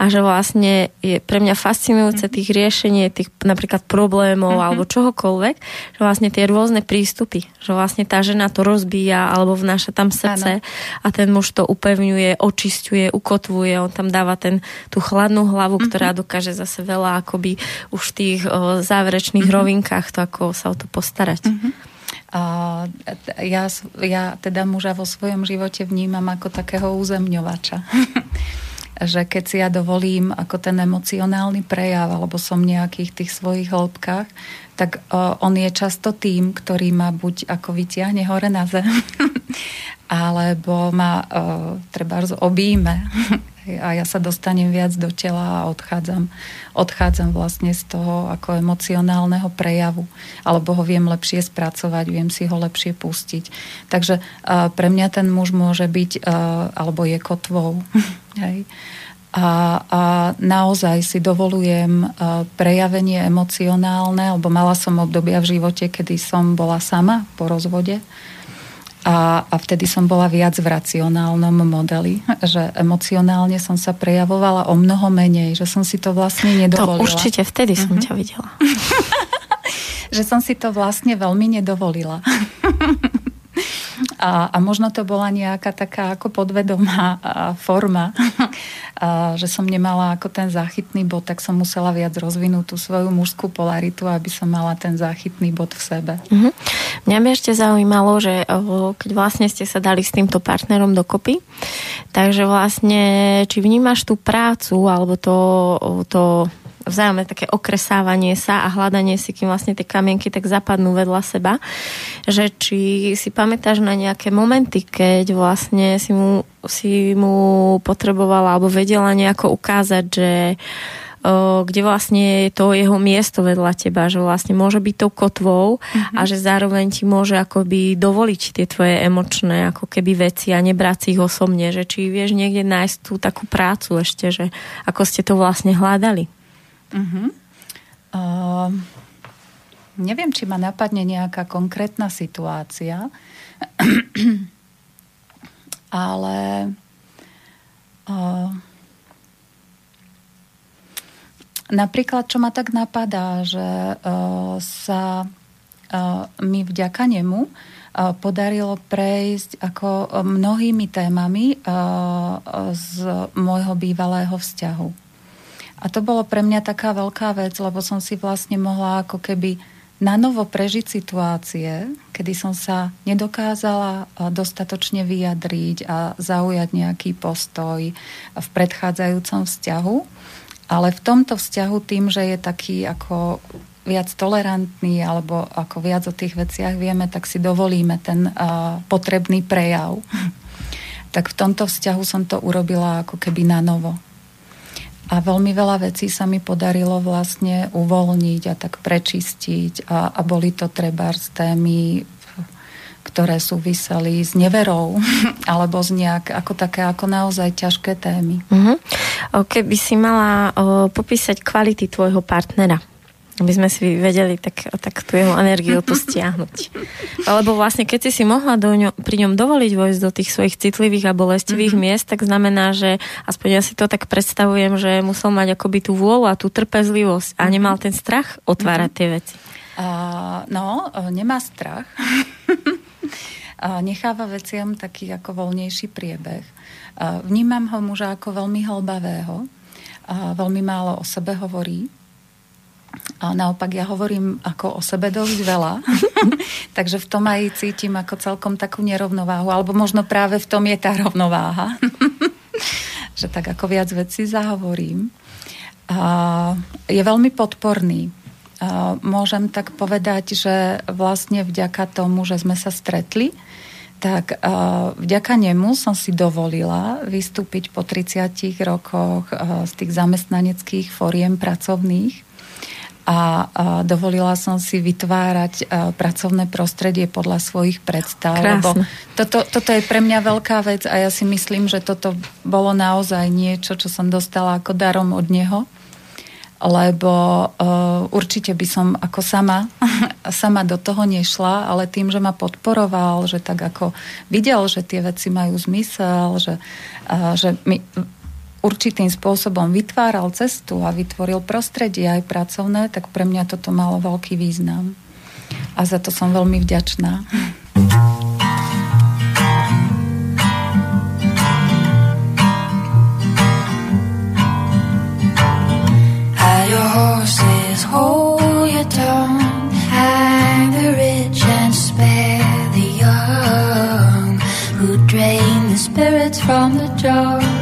a že vlastne je pre mňa fascinujúce tých riešenie tých napríklad problémov mm-hmm. alebo čohokoľvek, že vlastne tie rôzne prístupy, že vlastne tá žena to rozbíja alebo vnáša tam srdce ano. a ten muž to upevňuje, očistuje, ukotvuje, on tam dáva ten, tú chladnú hlavu, mm-hmm. ktorá dokáže zase veľa akoby už v tých o, záverečných mm-hmm. rovinkách to, ako sa o to postarať. Mm-hmm. Ja, ja teda muža vo svojom živote vnímam ako takého uzemňovača. (laughs) že keď si ja dovolím ako ten emocionálny prejav, alebo som v nejakých tých svojich hĺbkach, tak uh, on je často tým, ktorý ma buď ako vyťahne hore na zem, (laughs) alebo ma uh, treba obíme (laughs) a ja sa dostanem viac do tela a odchádzam, odchádzam vlastne z toho ako emocionálneho prejavu, alebo ho viem lepšie spracovať, viem si ho lepšie pustiť. Takže uh, pre mňa ten muž môže byť, uh, alebo je kotvou. (laughs) Hej. A, a naozaj si dovolujem uh, prejavenie emocionálne, alebo mala som obdobia v živote, kedy som bola sama po rozvode a, a vtedy som bola viac v racionálnom modeli, že emocionálne som sa prejavovala o mnoho menej, že som si to vlastne nedovolila. To určite vtedy som uh-huh. ťa videla. (laughs) že som si to vlastne veľmi nedovolila. (laughs) A, a možno to bola nejaká taká ako podvedomá forma, (laughs) a, že som nemala ako ten záchytný bod, tak som musela viac rozvinúť tú svoju mužskú polaritu, aby som mala ten záchytný bod v sebe. Mm-hmm. Mňa by ešte zaujímalo, že keď vlastne ste sa dali s týmto partnerom dokopy, takže vlastne či vnímaš tú prácu alebo to, to vzájomné také okresávanie sa a hľadanie si, kým vlastne tie kamienky tak zapadnú vedľa seba. Že či si pamätáš na nejaké momenty, keď vlastne si mu, si mu potrebovala alebo vedela nejako ukázať, že kde vlastne je to jeho miesto vedľa teba, že vlastne môže byť tou kotvou mm-hmm. a že zároveň ti môže akoby dovoliť tie tvoje emočné ako keby veci a nebrať si ich osobne, že či vieš niekde nájsť tú takú prácu ešte, že ako ste to vlastne hľadali. Mm-hmm. Uh, neviem, či ma napadne nejaká konkrétna situácia, (clears throat) ale uh, Napríklad, čo ma tak napadá, že uh, sa uh, mi vďaka nemu uh, podarilo prejsť ako mnohými témami uh, z môjho bývalého vzťahu. A to bolo pre mňa taká veľká vec, lebo som si vlastne mohla ako keby na novo prežiť situácie, kedy som sa nedokázala dostatočne vyjadriť a zaujať nejaký postoj v predchádzajúcom vzťahu ale v tomto vzťahu tým, že je taký ako viac tolerantný alebo ako viac o tých veciach vieme, tak si dovolíme ten uh, potrebný prejav. tak v tomto vzťahu som to urobila ako keby na novo. A veľmi veľa vecí sa mi podarilo vlastne uvoľniť a tak prečistiť a, a boli to treba z témy ktoré súviseli s neverou (laughs) alebo z nejak ako také ako naozaj ťažké témy. Uh-huh. Keby si mala o, popísať kvality tvojho partnera, aby sme si vedeli tak, tak tú jeho energiu tu stiahnuť. (laughs) Lebo vlastne, keď si si mohla do ňo, pri ňom dovoliť vojsť do tých svojich citlivých a bolestivých mm-hmm. miest, tak znamená, že aspoň ja si to tak predstavujem, že musel mať akoby tú vôľu a tú trpezlivosť a nemal ten strach otvárať mm-hmm. tie veci. Uh, no, nemá strach. (laughs) necháva veciam taký ako voľnejší priebeh. Vnímam ho muža ako veľmi hlbavého, veľmi málo o sebe hovorí. A naopak ja hovorím ako o sebe dosť veľa. (laughs) Takže v tom aj cítim ako celkom takú nerovnováhu. Alebo možno práve v tom je tá rovnováha. (laughs) že tak ako viac vecí zahovorím. A je veľmi podporný môžem tak povedať, že vlastne vďaka tomu, že sme sa stretli, tak vďaka nemu som si dovolila vystúpiť po 30 rokoch z tých zamestnaneckých foriem pracovných a dovolila som si vytvárať pracovné prostredie podľa svojich predstav. Krásne. Lebo toto, toto je pre mňa veľká vec a ja si myslím, že toto bolo naozaj niečo, čo som dostala ako darom od neho lebo uh, určite by som ako sama, (laughs) sama do toho nešla, ale tým, že ma podporoval, že tak ako videl, že tie veci majú zmysel, že, uh, že mi určitým spôsobom vytváral cestu a vytvoril prostredie aj pracovné, tak pre mňa toto malo veľký význam. A za to som veľmi vďačná. spirits from the jars,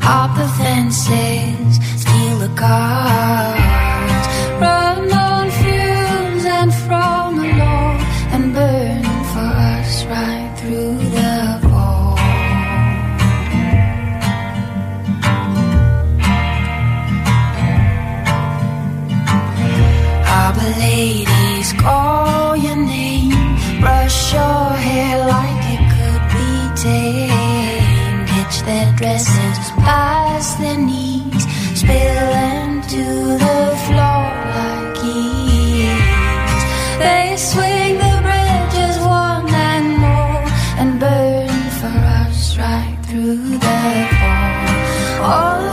hop the fences, steal the cars, through the fall. All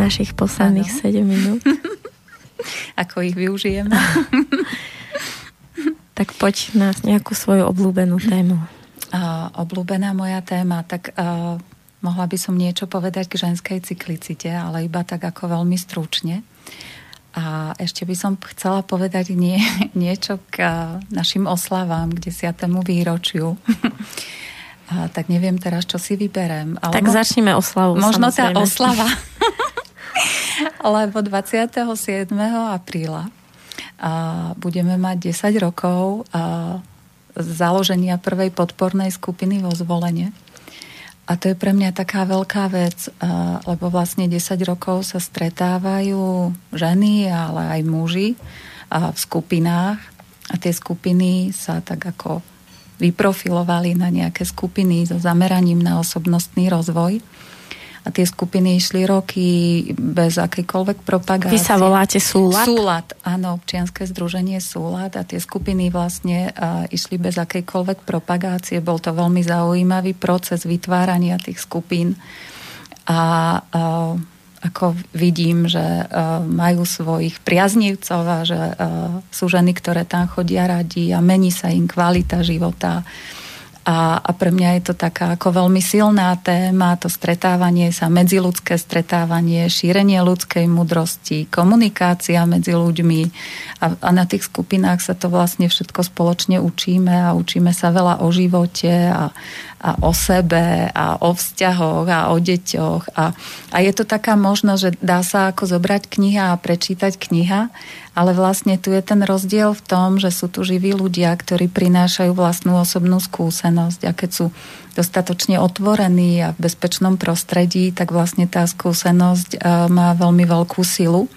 našich posledných ano. 7 minút. (laughs) Ako ich využijeme. (laughs) tak poď na nejakú svoju obľúbenú tému. (clears throat) Uh, obľúbená moja téma, tak uh, mohla by som niečo povedať k ženskej cyklicite, ale iba tak ako veľmi stručne. A ešte by som chcela povedať nie, (laughs) niečo k uh, našim oslavám, k desiatému výročiu. A, tak neviem teraz, čo si vyberem. Ale tak mo- začneme oslavu. Možno samozrejme. tá oslava (laughs) (laughs) lebo 27. apríla a budeme mať 10 rokov a založenia prvej podpornej skupiny vo zvolenie. A to je pre mňa taká veľká vec, lebo vlastne 10 rokov sa stretávajú ženy, ale aj muži v skupinách a tie skupiny sa tak ako vyprofilovali na nejaké skupiny so zameraním na osobnostný rozvoj a tie skupiny išli roky bez akejkoľvek propagácie. Vy sa voláte Súlad? Súlad, áno, občianske združenie Súlad a tie skupiny vlastne uh, išli bez akejkoľvek propagácie. Bol to veľmi zaujímavý proces vytvárania tých skupín a uh, ako vidím, že uh, majú svojich priaznivcov a že uh, sú ženy, ktoré tam chodia radi a mení sa im kvalita života. A, a pre mňa je to taká ako veľmi silná téma, to stretávanie sa, medziludské stretávanie, šírenie ľudskej mudrosti, komunikácia medzi ľuďmi a, a na tých skupinách sa to vlastne všetko spoločne učíme a učíme sa veľa o živote a, a o sebe a o vzťahoch a o deťoch a, a je to taká možnosť, že dá sa ako zobrať kniha a prečítať kniha ale vlastne tu je ten rozdiel v tom, že sú tu živí ľudia, ktorí prinášajú vlastnú osobnú skúsenosť a keď sú dostatočne otvorení a v bezpečnom prostredí, tak vlastne tá skúsenosť eh, má veľmi veľkú silu.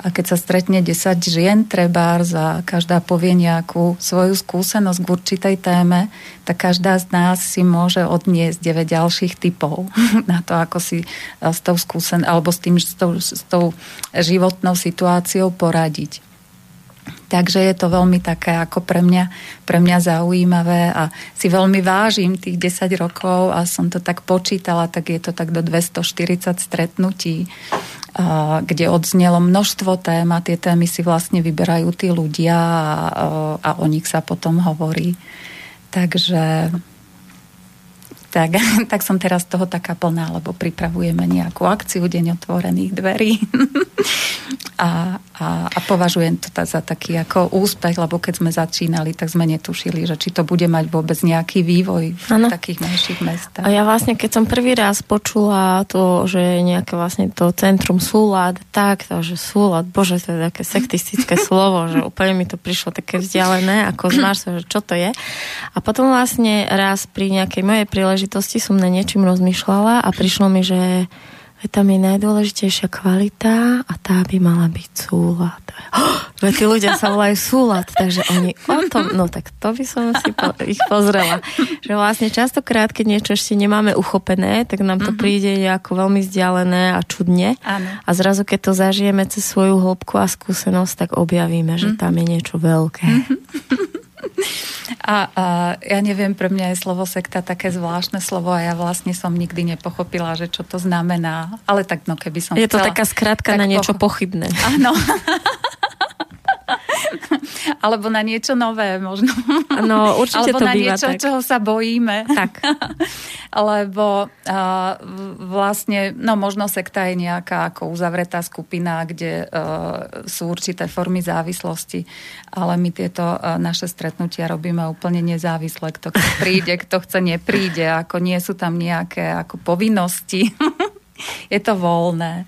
A keď sa stretne 10 žien, treba za každá povie nejakú svoju skúsenosť k určitej téme, tak každá z nás si môže odniesť 9 ďalších typov (laughs) na to, ako si e, s tou skúsen alebo s, tým, s, tou, s tou životnou situáciou poradiť. Takže je to veľmi také ako pre mňa, pre mňa zaujímavé a si veľmi vážim tých 10 rokov a som to tak počítala, tak je to tak do 240 stretnutí, kde odznelo množstvo tém a tie témy si vlastne vyberajú tí ľudia a, a o nich sa potom hovorí. Takže tak, (laughs) tak som teraz toho taká plná, lebo pripravujeme nejakú akciu Deň otvorených dverí. (laughs) a, a, a považujem to za taký ako úspech, lebo keď sme začínali, tak sme netušili, že či to bude mať vôbec nejaký vývoj v ano. takých menších mestách. A ja vlastne, keď som prvý raz počula to, že je nejaké vlastne to centrum súlad, tak, to, že súlad, bože, to je také sektistické (laughs) slovo, že úplne mi to prišlo také vzdialené, ako znáš sa, že čo to je. A potom vlastne raz pri nejakej mojej príležitosti príležitosti som na niečím rozmýšľala a prišlo mi, že tam je najdôležitejšia kvalita a tá by mala byť súlad. (gasps) Oh, tí ľudia sa volajú súlad, takže oni o tom, no tak to by som si po, ich pozrela. Že vlastne častokrát, keď niečo ešte nemáme uchopené, tak nám to mm-hmm. príde ako veľmi vzdialené a čudne. Áno. A zrazu, keď to zažijeme cez svoju hĺbku a skúsenosť, tak objavíme, že mm-hmm. tam je niečo veľké. Mm-hmm. A, a ja neviem, pre mňa je slovo sekta také zvláštne slovo a ja vlastne som nikdy nepochopila, že čo to znamená. Ale tak no, keby som Je to chcela, taká skratka na niečo poch- pochybné. Áno. (laughs) (laughs) Alebo na niečo nové možno. No, určite Alebo to na býva niečo, tak. čoho sa bojíme. Tak. (laughs) Lebo uh, vlastne, no možno sekta je nejaká ako uzavretá skupina, kde uh, sú určité formy závislosti, ale my tieto uh, naše stretnutia robíme úplne nezávisle. Kto príde, kto chce nepríde, ako nie sú tam nejaké ako povinnosti. (laughs) je to voľné.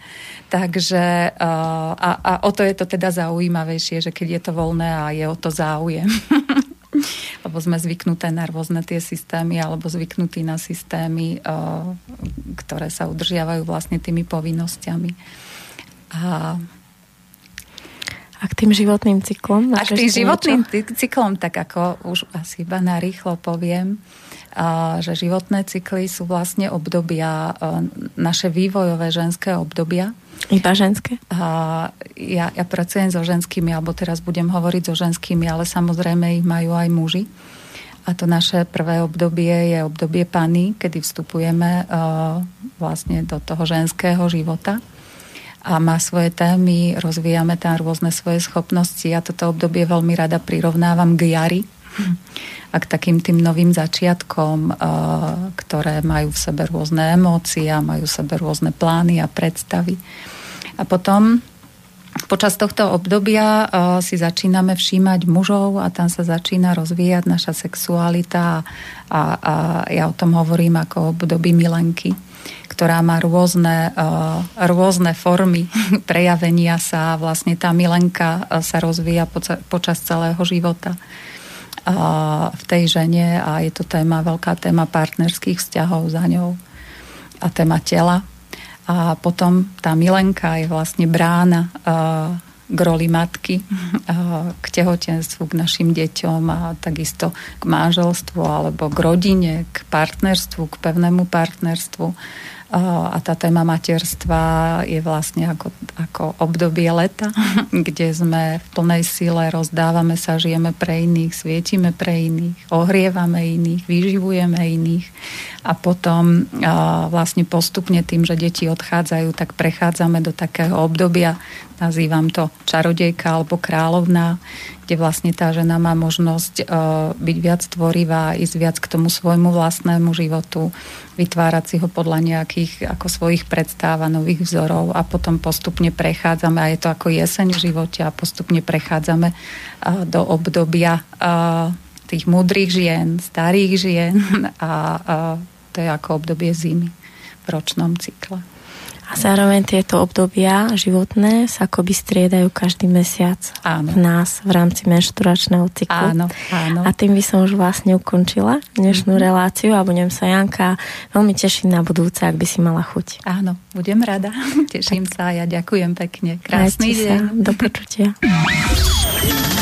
Takže uh, a, a o to je to teda zaujímavejšie, že keď je to voľné a je o to záujem. (laughs) lebo sme zvyknuté na rôzne tie systémy alebo zvyknutí na systémy, uh, ktoré sa udržiavajú vlastne tými povinnosťami. A a k tým životným cyklom? A k tým životným niečo? cyklom, tak ako už asi iba narýchlo poviem, a, že životné cykly sú vlastne obdobia, naše vývojové ženské obdobia. Iba ženské? A, ja, ja pracujem so ženskými, alebo teraz budem hovoriť so ženskými, ale samozrejme ich majú aj muži. A to naše prvé obdobie je obdobie pany, kedy vstupujeme uh, vlastne do toho ženského života a má svoje témy, rozvíjame tam rôzne svoje schopnosti. Ja toto obdobie veľmi rada prirovnávam k jari a k takým tým novým začiatkom, ktoré majú v sebe rôzne emócie a majú v sebe rôzne plány a predstavy. A potom počas tohto obdobia si začíname všímať mužov a tam sa začína rozvíjať naša sexualita a, a ja o tom hovorím ako období milenky ktorá má rôzne, uh, rôzne formy (laughs) prejavenia sa. Vlastne tá milenka sa rozvíja počas celého života v tej žene a je to téma, veľká téma partnerských vzťahov za ňou a téma tela. A potom tá milenka je vlastne brána k roli matky, k tehotenstvu, k našim deťom a takisto k manželstvu alebo k rodine, k partnerstvu, k pevnému partnerstvu a tá téma materstva je vlastne ako, ako obdobie leta, (laughs) kde sme v plnej sile, rozdávame sa, žijeme pre iných, svietime pre iných, ohrievame iných, vyživujeme iných. A potom vlastne postupne tým, že deti odchádzajú, tak prechádzame do takého obdobia, nazývam to čarodejka alebo kráľovná, kde vlastne tá žena má možnosť byť viac tvorivá, ísť viac k tomu svojmu vlastnému životu, vytvárať si ho podľa nejakých ako svojich predstáv a nových vzorov a potom postupne prechádzame, a je to ako jeseň v živote a postupne prechádzame do obdobia tých múdrych žien, starých žien (laughs) a to je ako obdobie zimy v ročnom cykle. A zároveň tieto obdobia životné sa akoby striedajú každý mesiac áno. v nás v rámci menšturačného cyklu. Áno, áno. A tým by som už vlastne ukončila dnešnú mm-hmm. reláciu a budem sa Janka veľmi tešiť na budúce, ak by si mala chuť. Áno, budem rada. (laughs) Teším tak. sa a ja ďakujem pekne. Krásny deň. Sa. Do počutia. (laughs)